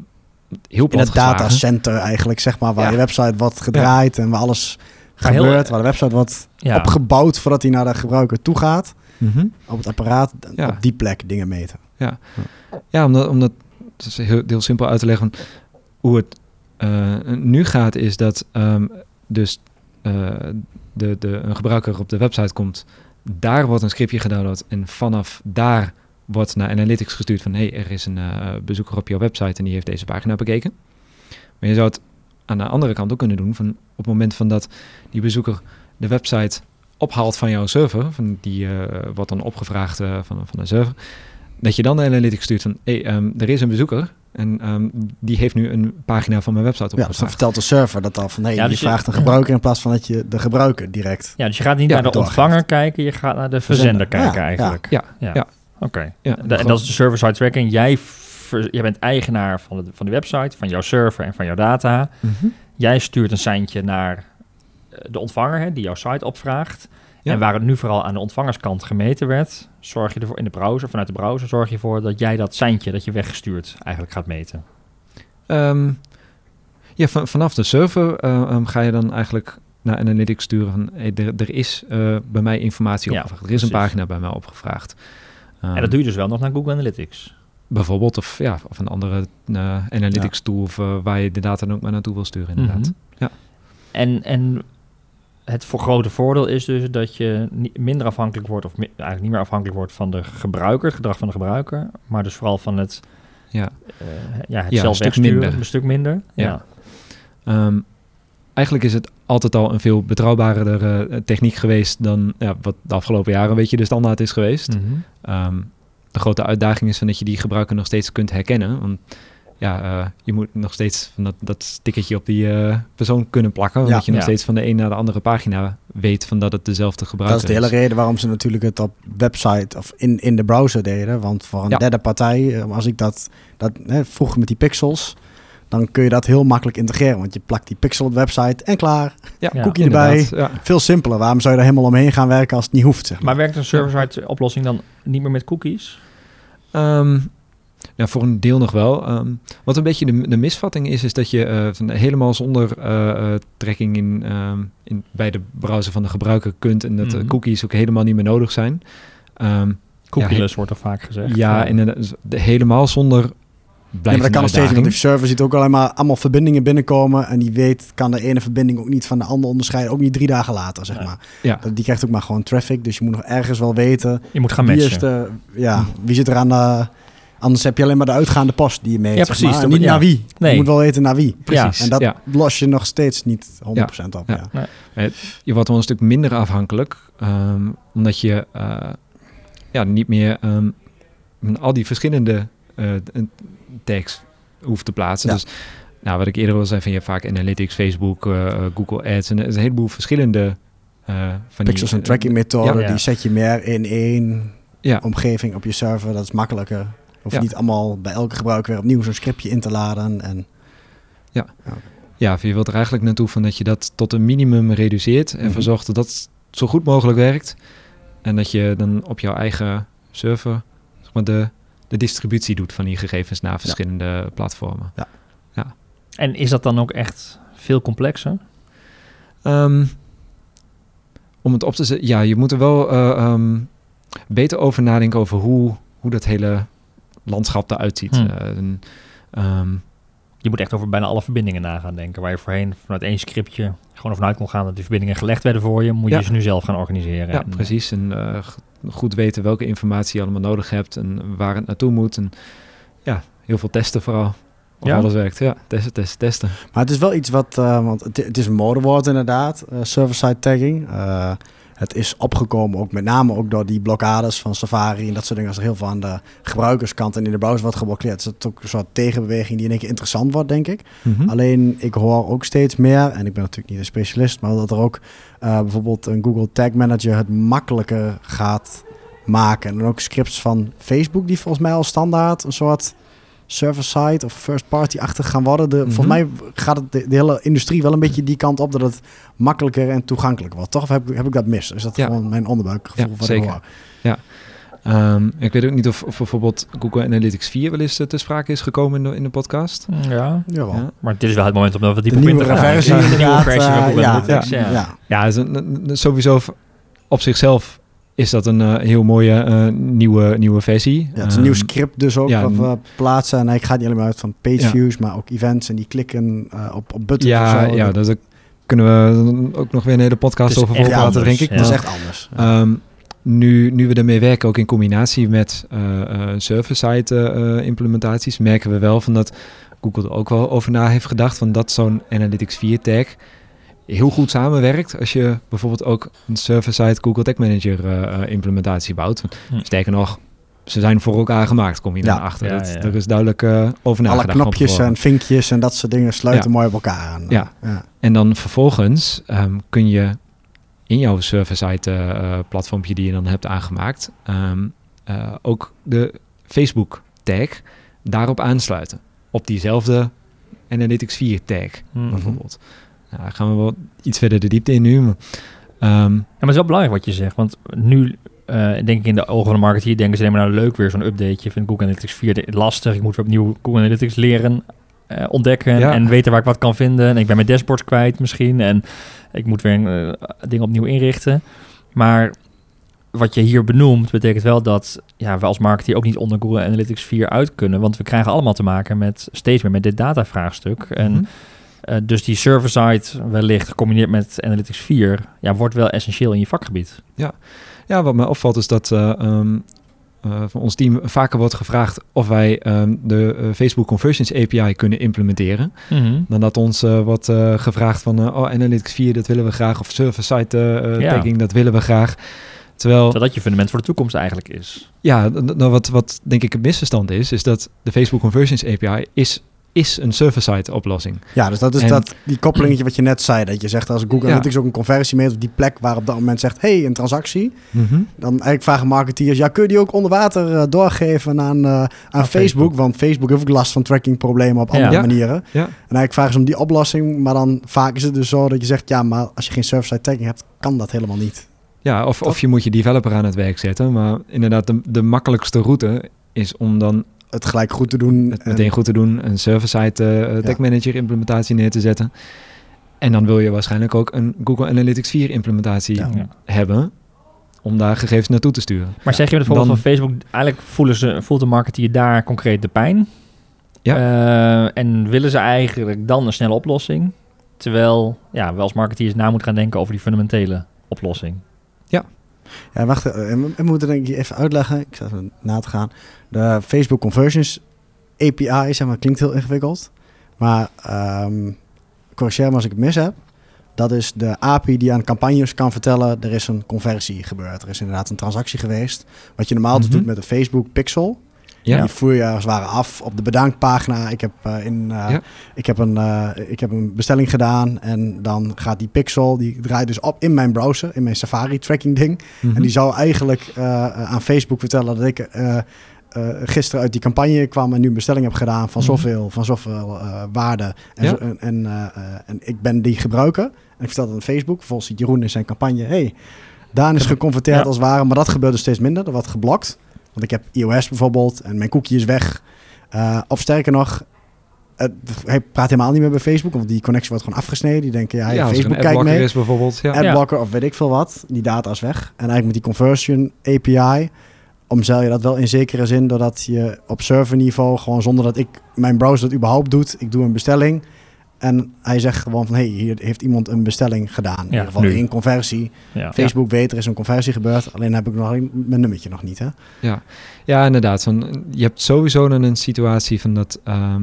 heel In het datacenter eigenlijk, zeg maar, waar Ja. je website wordt gedraaid en waar alles heel- gebeurt. Waar de website wordt Ja, opgebouwd voordat hij naar de gebruiker toe gaat. Mhm. Op het apparaat, Ja. op die plek dingen meten. Ja, omdat, omdat het is heel, heel simpel uit te leggen. Hoe het eh, nu gaat is dat ehm, dus eh, de, de, een gebruiker op de website komt. Daar wordt een scriptje gedownload en vanaf daar wordt naar Analytics gestuurd van... hé, hey, er is een eh, bezoeker op jouw website en die heeft deze pagina bekeken. Maar je zou het aan de andere kant ook kunnen doen. Van op het moment van dat die bezoeker de website ophaalt van jouw server... Van die wordt dan opgevraagd van, van de server... dat je dan de Analytics stuurt van... hé, hey, ehm, er is een bezoeker en ehm, die heeft nu een pagina van mijn website Ja, dus dan vertelt de server dat al van, nee, Ja, je dus je- vraagt een gebruiker in plaats van dat je de gebruiker direct... ja, dus je gaat niet Ja, naar de ontvanger kijken, je gaat naar de verzender Verzender, kijken ja, eigenlijk. ja, ja. Oké. Ja, En dat is de server-side tracking. Jij, ver- jij bent eigenaar van de, van de website, van jouw server en van jouw data. Mhm. Jij stuurt een seintje naar eh, de ontvanger hè, die jouw site opvraagt. Ja. En waar het nu vooral aan de ontvangerskant gemeten werd, zorg je ervoor in de browser, vanuit de browser, zorg je ervoor dat jij dat seintje dat je weggestuurd eigenlijk gaat meten. Ehm, ja, van, vanaf de server eh, ehm, ga je dan eigenlijk naar Analytics sturen van... Hey, er, er is eh, bij mij informatie Ja, opgevraagd. Er is een pagina bij mij opgevraagd. Ehm, en dat doe je dus wel nog naar Google Analytics. Bijvoorbeeld, of, ja, of een andere eh, Analytics tool... Of, waar je de data dan ook maar naartoe wil sturen, inderdaad. Mhm. En, en het voor grote voordeel is dus dat je minder afhankelijk wordt, of mi- eigenlijk niet meer afhankelijk wordt van de gebruiker, het gedrag van de gebruiker, maar dus vooral van het, Ja. eh, ja, het Ja, zelf een stuk minder. een stuk minder. Ja. Ehm, eigenlijk is het altijd al een veel betrouwbaarder eh, techniek geweest... dan ja, wat de afgelopen jaren een beetje de standaard is geweest. Mhm. Ehm, de grote uitdaging is van dat je die gebruiker nog steeds kunt herkennen. Want ja, eh, je moet nog steeds van dat, dat stickertje op die eh, persoon kunnen plakken. Ja. Omdat je nog Ja. steeds van de een naar de andere pagina weet van dat het dezelfde Dat gebruiker is de hele reden waarom ze natuurlijk het op website of in, in de browser deden. Want voor een Ja. derde partij, eh, als ik dat, dat hè, vroeger met die pixels, dan kun je dat heel makkelijk integreren. Want je plakt die pixel op de website en klaar. Ja, Ja, cookie erbij. Veel simpeler. Waarom zou je daar helemaal omheen gaan werken als het niet hoeft? Zeg maar. Maar werkt een server-side oplossing dan niet meer met cookies? Ehm, ja, voor een deel nog wel. Ehm, wat een beetje de, de misvatting is, is dat je eh, helemaal zonder eh, eh, tracking in, ehm, in, bij de browser van de gebruiker kunt en dat de Mhm. cookies ook helemaal niet meer nodig zijn. Ehm, Cookieless wordt er vaak gezegd. ja, de- helemaal zonder Ja, maar dat kan nog steeds. Want die server ziet ook alleen maar allemaal verbindingen binnenkomen. En die weet, kan de ene verbinding ook niet van de andere onderscheiden. Ook niet drie dagen later, zeg maar. Ja, Dat- Die krijgt ook maar gewoon traffic. Dus je moet nog ergens wel weten. je moet gaan Wie, matchen. is de, ja, wie zit er aan de... Anders heb je alleen maar de uitgaande post die je meet. Ja, zeg precies. maar. Niet ja. naar wie. Nee. Je moet wel weten naar wie. precies. En dat ja. los je nog steeds niet 100% op. Ja. Ja. Je wordt wel een stuk minder afhankelijk, ehm, omdat je eh, ja, niet meer ehm, al die verschillende eh, tags hoeft te plaatsen. Ja. Dus nou, wat ik eerder al zei, van je hebt vaak Analytics, Facebook, eh, eh, Google Ads en er is een heleboel verschillende eh van Pixels en tracking methoden, Ja, ja. die zet je meer in één Ja, omgeving op je server. Dat is makkelijker. Hoef je Ja. niet allemaal bij elke gebruiker weer opnieuw zo'n scriptje in te laden. En ja, je wilt er eigenlijk naartoe van dat je dat tot een minimum reduceert en Mhm. ervoor zorgt dat dat zo goed mogelijk werkt. En dat je dan op jouw eigen server zeg maar, de, de distributie doet van die gegevens naar verschillende platformen. En is dat dan ook echt veel complexer? Ehm, om het op te zetten, ja, je moet er wel eh, ehm, beter over nadenken over hoe, hoe dat hele landschap eruit ziet. Hmm. Eh, en, ehm, Je moet echt over bijna alle verbindingen na gaan denken. Waar je voorheen vanuit één scriptje gewoon ervan uit kon gaan dat die verbindingen gelegd werden voor je, moet Ja. je ze nu zelf gaan organiseren. ja, En, eh, precies. En eh, goed weten welke informatie je allemaal nodig hebt en waar het naartoe moet. En ja, heel veel testen vooral. Of Ja? alles werkt. Ja, testen, testen, testen. Maar het is wel iets wat, eh, want het, het is een modewoord inderdaad, eh, server-side tagging. Het is opgekomen ook met name ook door die blokkades van Safari en dat soort dingen. Als er heel veel aan de gebruikerskant en in de browser wordt geblokkeerd, is het ook een soort tegenbeweging die in één keer interessant wordt, denk ik. Mhm. Alleen ik hoor ook steeds meer, en ik ben natuurlijk niet een specialist, maar dat er ook eh, bijvoorbeeld een Google Tag Manager het makkelijker gaat maken. En ook scripts van Facebook die volgens mij al standaard een soort server-side of first-party-achtig gaan worden. De. Volgens mij gaat het de, de hele industrie wel een beetje die kant op dat het makkelijker en toegankelijker wordt. Toch? Of heb, ik- heb ik dat mis? Is dat Ja. gewoon mijn onderbuikgevoel? Ja, wat zeker. Ik hoor? Ehm, ik weet ook niet of, of bijvoorbeeld Google Analytics 4 wel eens eh, te sprake is gekomen in de, in de podcast. Ja. Ja. maar dit is wel het moment om dat in nieuwe te gaan. versie Ja, de nieuwe inderdaad, versie van eh, Google ja, Analytics, ja, ja. ja. Ja, sowieso op zichzelf is dat een eh, heel mooie eh, nieuwe, nieuwe versie. Ja, het is een nieuw Ehm, script dus ook ja, wat we plaatsen. En ik ga niet alleen maar uit van page Ja. views, maar ook events. En die klikken eh, op, op buttons Ja, of zo. ja dat, kunnen we ook nog weer een hele podcast over voorpraten, anders, denk ik. ja. dat is echt anders. Ja. ehm, nu, nu we ermee werken, ook in combinatie met eh eh, server-side implementaties, merken we wel van dat Google er ook wel over na heeft gedacht van dat zo'n Analytics 4 tag heel goed samenwerkt als je bijvoorbeeld ook een server-side Google Tag Manager eh, eh, implementatie bouwt. Hm. Sterker nog, ze zijn voor elkaar gemaakt, kom je Ja. dan achter. Ja. Er is duidelijk eh, over Alle nagedacht. van knopjes en vinkjes en dat soort dingen sluiten Ja. mooi op elkaar aan. Ja. ja. En dan vervolgens ehm, kun je in jouw server-side eh, platformpje die je dan hebt aangemaakt, ehm, eh, ook de Facebook tag daarop aansluiten. Op diezelfde Analytics 4 tag Mhm. bijvoorbeeld. Nou, daar gaan we wel iets verder de diepte in nu. Maar, ehm, Ja, maar het is wel belangrijk wat je zegt. Want nu eh, denk ik in de ogen van de marketeer denken ze alleen maar nou leuk weer zo'n updateje. Vind Google Analytics 4 de- lastig. Ik moet weer opnieuw Google Analytics leren eh, ontdekken Ja. en weten waar ik wat kan vinden. En ik ben mijn dashboards kwijt misschien. En ik moet weer eh, dingen opnieuw inrichten. Maar wat je hier benoemt, betekent wel dat ja, we als marketeer ook niet onder Google Analytics 4 uit kunnen. Want we krijgen allemaal te maken met steeds meer met dit datavraagstuk. En mhm. Eh, dus die server-side wellicht gecombineerd met Analytics 4 ja, wordt wel essentieel in je vakgebied. Ja, wat mij opvalt is dat eh, ehm, eh, van ons team vaker wordt gevraagd of wij ehm, de Facebook Conversions API kunnen implementeren. Dan dat ons wordt gevraagd van, oh, Analytics 4, dat willen we graag. Of server-side Ja. tagging, dat willen we graag. Terwijl, Terwijl dat je fundament voor de toekomst eigenlijk is. ja, nou, wat, wat denk ik een misverstand is, is dat de Facebook Conversions API is, is een server-side oplossing. Ja, dus dat is En- dat, die koppelingetje wat je net zei. Dat je zegt als Google Ja. Analytics ook een conversie meet op die plek waar op dat moment zegt... hey, een transactie. Dan eigenlijk vragen marketeers... ja, kun je die ook onder water eh, doorgeven aan, eh, aan, Facebook? Facebook. Want Facebook heeft ook last van tracking problemen op andere Ja. manieren. Ja. En eigenlijk vragen ze om die oplossing. Maar dan vaak is het dus zo dat je zegt... ja, maar als je geen server-side tagging hebt... kan dat helemaal niet. Ja, of, of je moet je developer aan het werk zetten. Maar inderdaad, de, de makkelijkste route is om dan Het gelijk goed te doen. het en- meteen goed te doen, een server-side eh, tag manager implementatie neer te zetten. En dan wil je waarschijnlijk ook een Google Analytics 4 implementatie Ja. Hebben om daar gegevens naartoe te sturen. Maar zeg je met het voorbeeld Dan- van Facebook, eigenlijk voelen ze, voelt de marketeer daar concreet de pijn. Ja. Eh, en willen ze eigenlijk dan een snelle oplossing. Terwijl ja, we als marketeers na moeten gaan denken over die fundamentele oplossing. Ja, wacht. eh, We moeten denk ik even uitleggen. Ik zat na te gaan. De Facebook Conversions API, zeg maar, klinkt heel ingewikkeld. Maar ehm corrigeer me als ik het mis heb. Dat is de API die aan campagnes kan vertellen... er is een conversie gebeurd. Er is inderdaad een transactie geweest. Wat je normaal Mhm. doet met de Facebook Pixel. Ja. Die voer je als het ware af op de bedankpagina. Ik heb, eh, in, eh, Ja. ik, heb een, eh, ik heb een bestelling gedaan. En dan gaat die pixel, die draait dus op in mijn browser. In mijn Safari tracking ding. Mhm. En die zou eigenlijk aan Facebook vertellen dat ik gisteren uit die campagne kwam en nu een bestelling heb gedaan van Mhm. zoveel, van zoveel waarde. En, Ja. zo- en, en, en ik ben die gebruiker. En ik vertel dat op Facebook. Volgens ziet Jeroen in zijn campagne, hey, Daan is geconverteerd Ja. als het ware. Maar dat gebeurde steeds minder. Er wordt geblokt. Want ik heb iOS bijvoorbeeld en mijn cookie is weg. Eh, of sterker nog, het- hij praat helemaal niet meer bij Facebook, want die connectie wordt gewoon afgesneden. Die denken, ja, Ja, Facebook een kijkt adblocker mee. is bijvoorbeeld. Ja. Adblocker of weet ik veel wat. Die data is weg. En eigenlijk met die conversion API omzeil je dat wel in zekere zin doordat je op serverniveau gewoon zonder dat ik mijn browser dat überhaupt doet, ik doe een bestelling en hij zegt gewoon van hey, hier heeft iemand een bestelling gedaan. in ieder geval nu. conversie. Ja. Facebook weet er is een conversie gebeurd, alleen heb ik nog alleen mijn nummertje nog niet hè. Ja, inderdaad. Zo'n, je hebt sowieso dan een situatie van dat... ehm,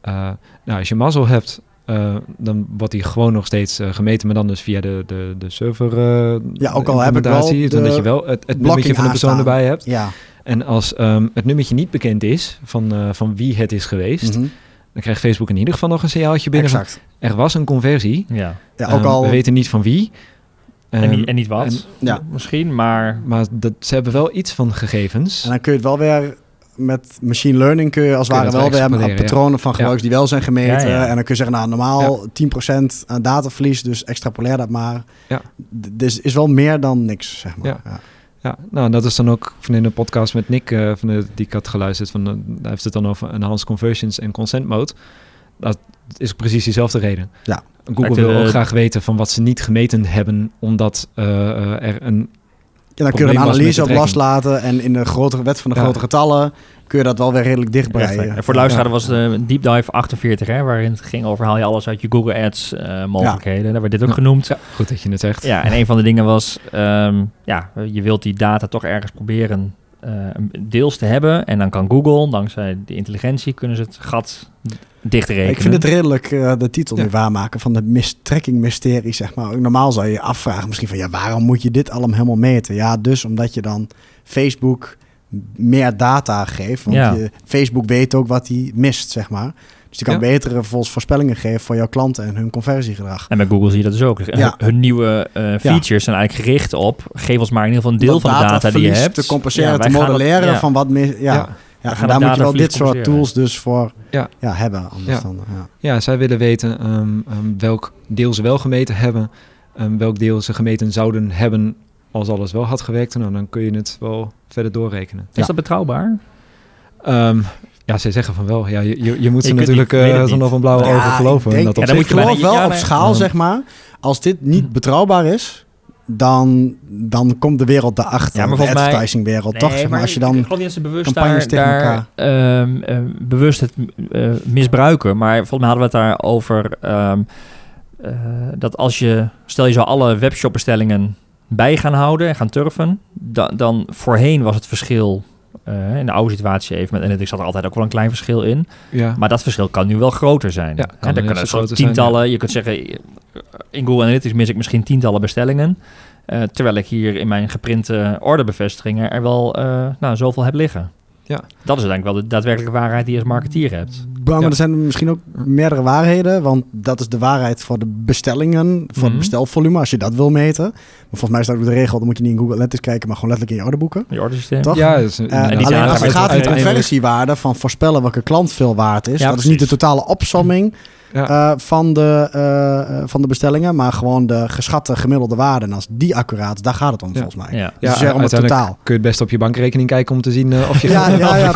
eh, nou, als je mazzel hebt, eh, dan wordt die gewoon nog steeds eh, gemeten, maar dan dus via de, de, de server eh, Ja, ook al heb ik wel dan de dat je wel het, het nummertje van de persoon aanstaan. erbij hebt. Ja. En als ehm, het nummertje niet bekend is van, eh, van wie het is geweest, Mhm. Dan krijgt Facebook in ieder geval nog een signaaltje binnen van Exact. er was een conversie. Ja. Ja, ook Ehm, al we weten niet van wie. En, Ehm, niet, en niet wat, en- ja. misschien, maar... maar dat, ze hebben wel iets van gegevens. En dan kun je het wel weer met machine learning kun je als het ware wel weer ja. patronen van gebruikers die wel zijn gemeten. Ja, ja. En dan kun je zeggen, nou normaal 10% aan dataverlies, dus extrapoleer dat maar. Ja. Dus is wel meer dan niks, zeg maar. Ja. Ja. Nou, dat is dan ook van in de podcast met Nick, eh, van de, die ik had geluisterd. Van, eh, hij heeft het dan over enhanced conversions en consent mode. Dat is precies diezelfde reden. Ja. Google wil de- ook graag weten van wat ze niet gemeten hebben, omdat eh, eh, er een... Ja, dan kun je een analyse op loslaten en in de grotere wet van de Ja. grote getallen kun je dat wel weer redelijk dichtbreien. En voor de luisteraar was het eh, een Deep Dive 48, hè, waarin het ging over haal je alles uit je Google Ads eh, mogelijkheden. Daar werd dit ook Ja. genoemd. Ja, goed dat je het zegt. Ja, en een van de dingen was, ehm, ja, je wilt die data toch ergens proberen eh, deels te hebben. En dan kan Google, dankzij de intelligentie, kunnen ze het gat dicht rekenen. Ik vind het redelijk eh, de titel Ja. nu waarmaken van de mis trekking mysterie, zeg maar. Normaal zou je je afvragen misschien van, ja, waarom moet je dit allemaal helemaal meten? Ja, dus omdat je dan Facebook meer data geeft. Want Ja. je, Facebook weet ook wat hij mist, zeg maar. Dus die kan Ja. betere volgens voorspellingen geven voor jouw klanten en hun conversiegedrag. En bij Google zie je dat dus ook. Ja. Hun nieuwe eh, features zijn eigenlijk gericht op, geef ons maar in ieder geval een deel Dat van de data die je hebt. te compenseren, te dat- modelleren ja. van wat mis... Ja, ja. Ja. en gaan daar moet je wel dit soort tools dus voor Ja. Ja. hebben. Anders Ja. dan, ja. Ja, zij willen weten ehm, ehm, welk deel ze wel gemeten hebben, ehm, welk deel ze gemeten zouden hebben als alles wel had gewerkt. Nou, dan kun je het wel verder doorrekenen. Is dat betrouwbaar? Ehm, ja, zij zeggen van wel. Ja, je, je, je moet ze Je kunt natuurlijk uh, niet. van een blauwe Ja, ogen ik geloven. denk- dat Ja, dan moet je ik geloof wel ja, op schaal, zeg maar. Als dit niet betrouwbaar is, dan, dan komt de wereld daarachter. Ja, maar de advertisingwereld, toch? Zeg maar, als je ik dan... geloof niet dat ze bewust campagnes daar, ehm, eh, bewust het eh, misbruiken. Maar volgens mij hadden we het daar over ehm, eh, dat als je, stel je zou alle webshopbestellingen bij gaan houden en gaan turven, da- dan voorheen was het verschil eh, in de oude situatie even met Analytics zat er altijd ook wel een klein verschil in. Ja. Maar dat verschil kan nu wel groter zijn. Ja, En kan dan er zo groter zijn, tientallen, je kunt zeggen, in Google Analytics mis ik misschien tientallen bestellingen. eh, terwijl ik hier in mijn geprinte orderbevestigingen er wel eh, nou, zoveel heb liggen. Ja. Dat is uiteindelijk wel de daadwerkelijke waarheid die je als marketeer hebt. Maar Ja. er zijn misschien ook meerdere waarheden, want dat is de waarheid voor de bestellingen, voor Mhm. het bestelvolume, als je dat wil meten. Maar volgens mij is dat ook de regel, dan moet je niet in Google Analytics kijken, maar gewoon letterlijk in je orderboeken. Je ordersysteem. Toch? Ja, dus, Eh, die alleen als het gaat om de conversiewaarde van voorspellen welke klant veel waard is, Ja, dat is niet de totale opsomming Ja. eh, van, de, eh, eh, van de bestellingen, maar gewoon de geschatte gemiddelde waarde. En als die accuraat is, daar gaat het om Ja. volgens mij. Ja. Dus Ja, zeg om het totaal. kun je het best op je bankrekening kijken om te zien eh, of je Ja, ja, ja, ja.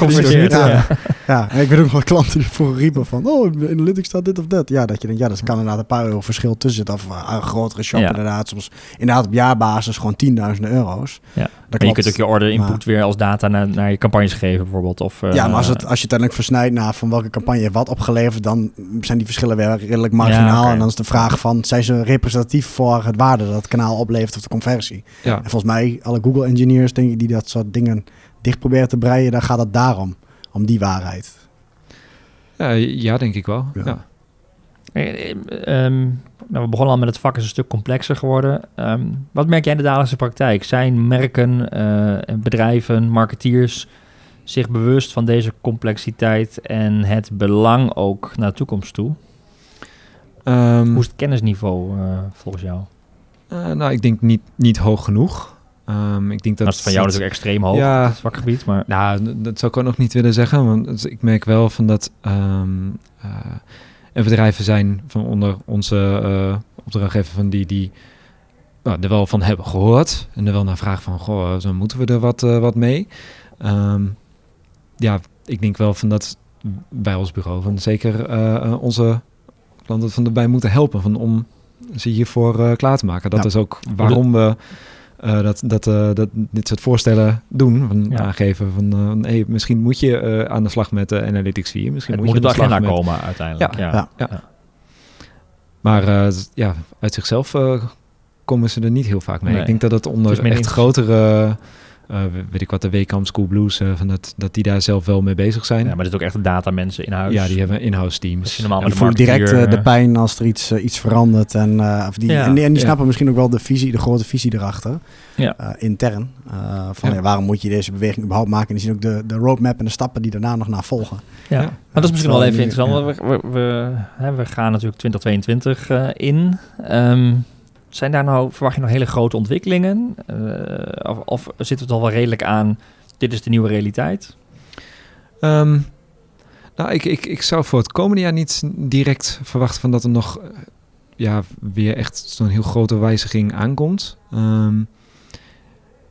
Ja. Ja, en ik weet ook wel klanten die vroeger riepen van, oh, in Analytics staat dit of dat. Ja, dat je denkt, ja, dat kan inderdaad een paar euro verschil tussen zitten. Of een grotere shop Ja. inderdaad. Soms inderdaad op jaarbasis gewoon tienduizenden euro's. Ja. Dat En je kunt ook je order input Maar- weer als data naar, naar je campagnes geven bijvoorbeeld. Of, eh, ja, maar als, het, als je het uiteindelijk versnijdt naar van welke campagne heeft wat opgeleverd, dan zijn die verschillen weer redelijk marginaal. Ja. En dan is de vraag van, zijn ze representatief voor het waarde dat het kanaal oplevert of de conversie? Ja. En volgens mij, alle Google engineers, denk ik, die dat soort dingen dicht proberen te breien, dan gaat het daarom. Om die waarheid. Ja, ja, denk ik wel. Ja. Ja. Eh, eh, ehm, nou, we begonnen al met het vak is een stuk complexer geworden. Ehm, wat merk jij in de dagelijkse praktijk? Zijn merken, eh, bedrijven, marketeers zich bewust van deze complexiteit en het belang ook naar de toekomst toe? Ehm, Hoe is het kennisniveau eh, volgens jou? eh, nou, ik denk niet, niet hoog genoeg. Ehm, ik denk dat Dat is van jou natuurlijk extreem hoog, Ja. het vakgebied. Maar Nou, dat zou ik ook nog niet willen zeggen. Want ik merk wel van dat eh, er bedrijven zijn van onder onze eh, opdrachtgever van die, die nou, er wel van hebben gehoord. En er wel naar vragen van, goh, zo moeten we er wat, eh, wat mee. Ehm, ja, ik denk wel van dat wij als bureau van zeker eh, eh, onze klanten van erbij moeten helpen. Van om ze hiervoor eh, klaar te maken. Dat is ook waarom we eh, dat, dat, eh, dat dit soort voorstellen doen. Van Ja. aangeven van, eh, van, hey, misschien moet je aan de slag met Analytics 4. Misschien het moet, moet je de aan de slag agenda met... komen uiteindelijk. Ja. Ja. Ja. Maar ja, uit zichzelf komen ze er niet heel vaak mee. Nee. Ik denk dat het onder echt grotere, eh, weet ik wat, de Wekamp School Blues, eh, van dat, dat die daar zelf wel mee bezig zijn. Ja, Ja, maar er zitten ook echt data mensen in huis. die hebben in-house teams. je normaal En met die voelen direct eh, de pijn als er iets, iets verandert. En, eh, of die, Ja. en die, en die Ja. snappen misschien ook wel de visie, de grote visie erachter. Ja. eh, intern. Eh, van Ja. ja, waarom moet je deze beweging überhaupt maken? En die zien ook de, de roadmap en de stappen die daarna nog naar volgen. Ja. Ja. Maar dat is misschien wel even interessant. want We, we, we, hè, we gaan natuurlijk 2022 eh, in. Ehm, zijn daar nou, verwacht je nog hele grote ontwikkelingen? Eh, of, of we het al wel redelijk aan, dit is de nieuwe realiteit? Ehm, nou, ik, ik, ik zou voor het komende jaar niet direct verwachten van dat er nog eh, ja, weer echt zo'n heel grote wijziging aankomt. Ehm,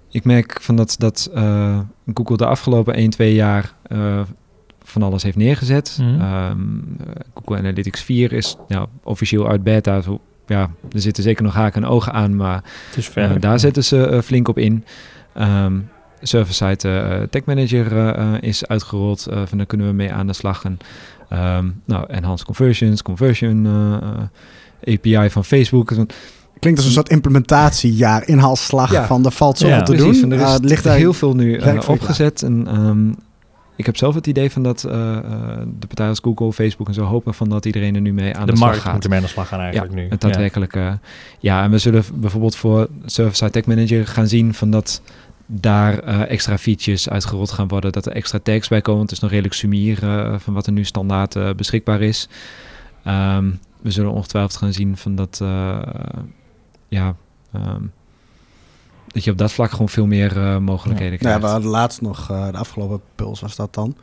ik merk van dat, dat eh, Google de afgelopen 1, 2 jaar van alles heeft neergezet. Mhm. Ehm, eh, Google Analytics 4 is ja, officieel uit beta. Zo, ja, er zitten zeker nog haken en ogen aan, maar Het is eh, daar zetten ze eh, flink op in. Ehm Server-side eh, Tech Manager is uitgerold. eh, van daar kunnen we mee aan de slag. En, ehm, nou, enhanced conversions, conversion API van Facebook. Klinkt als een soort implementatiejaar, inhaalslag Ja. van er valt zoveel Ja, te Precies, doen. er is het ligt heel veel nu opgezet. En, ehm, ik heb zelf het idee van dat eh, eh, de partijen als Google, Facebook en zo hopen van dat iedereen er nu mee aan de, de slag markt gaat. moet ermee aan de slag gaan eigenlijk nu. Het daadwerkelijk. Ja. ja, en we zullen bijvoorbeeld voor Server-Side Tech Manager gaan zien van dat daar eh, extra features uitgerold gaan worden. Dat er extra tags bij komen. Het is nog redelijk sumier eh, van wat er nu standaard eh, beschikbaar is. Ehm, we zullen ongetwijfeld gaan zien van dat, eh, ja, ehm, dat je op dat vlak gewoon veel meer eh, mogelijkheden Nou ja, krijgt. we hadden laatst nog, eh, de afgelopen puls was dat dan.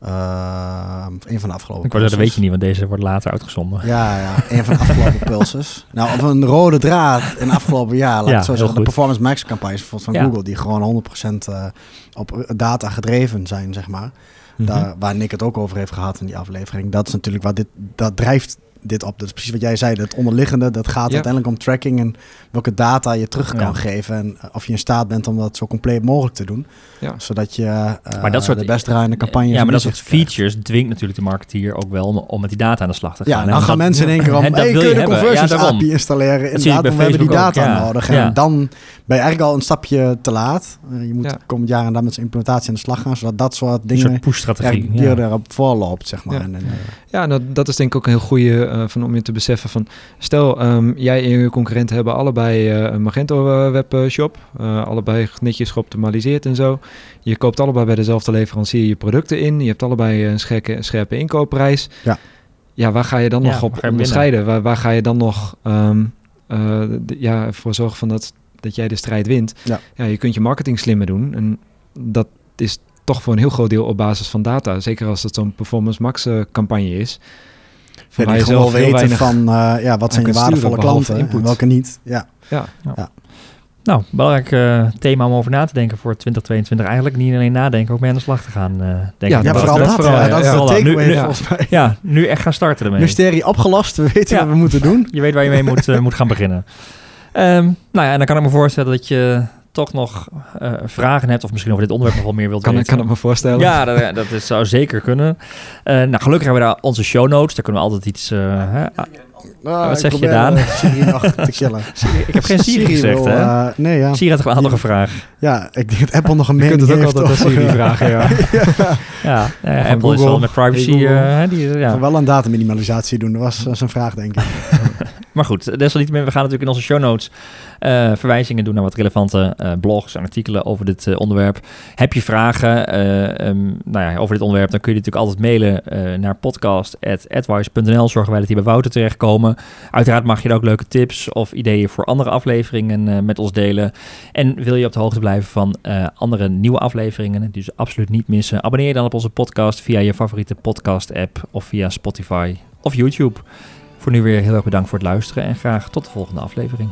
Eh, een van de afgelopen Ik dat weet je niet, want deze wordt later uitgezonden. Ja, ja, een van de afgelopen pulses. Nou, of een rode draad in het afgelopen jaar. Laat Ja, zo zeggen. De. Performance Max campagnes bijvoorbeeld van Ja. Google, die gewoon 100% eh, op data gedreven zijn, zeg maar. Mhm. Daar, waar Nick het ook over heeft gehad in die aflevering. Dat is natuurlijk wat dit, dat drijft dit op. Dat is precies wat jij zei. Het onderliggende, dat gaat Ja. uiteindelijk om tracking en welke data je terug kan Ja. geven. En of je in staat bent om dat zo compleet mogelijk te doen. Ja. Zodat je eh, Maar dat soort- de best draaiende campagnes Ja, maar dat soort krijgt. features dwingt natuurlijk de marketeer ook wel om, om met die data aan de slag te gaan. Ja, En dan gaan dat- mensen in één keer om, en dat kun je de conversions Ja. API installeren? Dat Inderdaad, we hebben die data ook, ja. nodig. En Ja. dan ben je eigenlijk al een stapje te laat. Eh, je moet Ja. komend jaar en dan met zijn implementatie aan de slag gaan, zodat dat soort Een dingen soort push-strategie. ja, die ja. erop voorloopt, zeg maar. Ja. En, en, eh, Ja, nou, dat is denk ik ook een heel goede eh, van om je te beseffen van... Stel, ehm, jij en je concurrenten hebben allebei eh, een Magento eh, webshop. eh, allebei netjes geoptimaliseerd en zo. Je koopt allebei bij dezelfde leverancier je producten in. Je hebt allebei een scherpe, scherpe inkoopprijs. Ja. Ja, waar ga je dan Ja, nog op onderscheiden? Waar, waar ga je dan nog ehm, eh, de- ja, voor zorgen van dat, dat jij de strijd wint? Ja. je kunt je marketing slimmer doen. En dat is toch voor een heel groot deel op basis van data. Zeker als het zo'n Performance Max eh, campagne is. Ja, waar die je gewoon weten van eh, ja, wat zijn je waardevolle klanten en welke niet. Ja. Nou, belangrijk eh, thema om over na te denken voor 2022. Eigenlijk niet alleen nadenken, ook mee aan de slag te gaan. eh denk Ja, ik. Ja, dat- vooral dat dat. vooral, ja, ja. is Ja, de takeaway Nu- nu- volgens mij. Ja, nu echt gaan starten ermee. Mysterie opgelost, we weten Ja. wat we moeten doen. Je weet waar je mee moet, moet gaan beginnen. Ehm, nou ja, en dan kan ik me voorstellen dat je toch nog eh, vragen hebt... of misschien over dit onderwerp nog wel meer wilt Kan, ik weten. kan het me voorstellen. Ja, dat, dat is- zou zeker kunnen. Eh, nou, gelukkig hebben we daar onze show notes. Daar kunnen we altijd iets... eh, hè, ah, Ah, Wat zeg je, Daan? eh, Siri nog te killen. ik heb geen Siri gezegd, wil, hè? eh, nee, ja. Siri had een andere vraag. Ja, ik denk dat Apple nog een Je mening kunt het ook heeft altijd over, Siri eh, vragen, ja. Ja, eh, Van Apple is Google. wel met privacy... Hey, eh, hè, die, ja. Wel een dataminimalisatie doen, dat was eh, zijn vraag, denk ik. Maar goed, desalniettemin, we gaan natuurlijk in onze show notes eh, verwijzingen doen naar wat relevante eh, blogs en artikelen over dit eh, onderwerp. Heb je vragen eh, ehm, nou ja, over dit onderwerp, dan kun je natuurlijk altijd mailen eh, naar podcast.advice.nl. Zorgen wij dat die bij Wouter terechtkomen. Uiteraard mag je ook leuke tips of ideeën voor andere afleveringen uh, met ons delen. En wil je op de hoogte blijven van uh, andere nieuwe afleveringen, dus absoluut niet missen. Abonneer je dan op onze podcast via je favoriete podcast app of via Spotify of YouTube. Voor nu weer heel erg bedankt voor het luisteren en graag tot de volgende aflevering.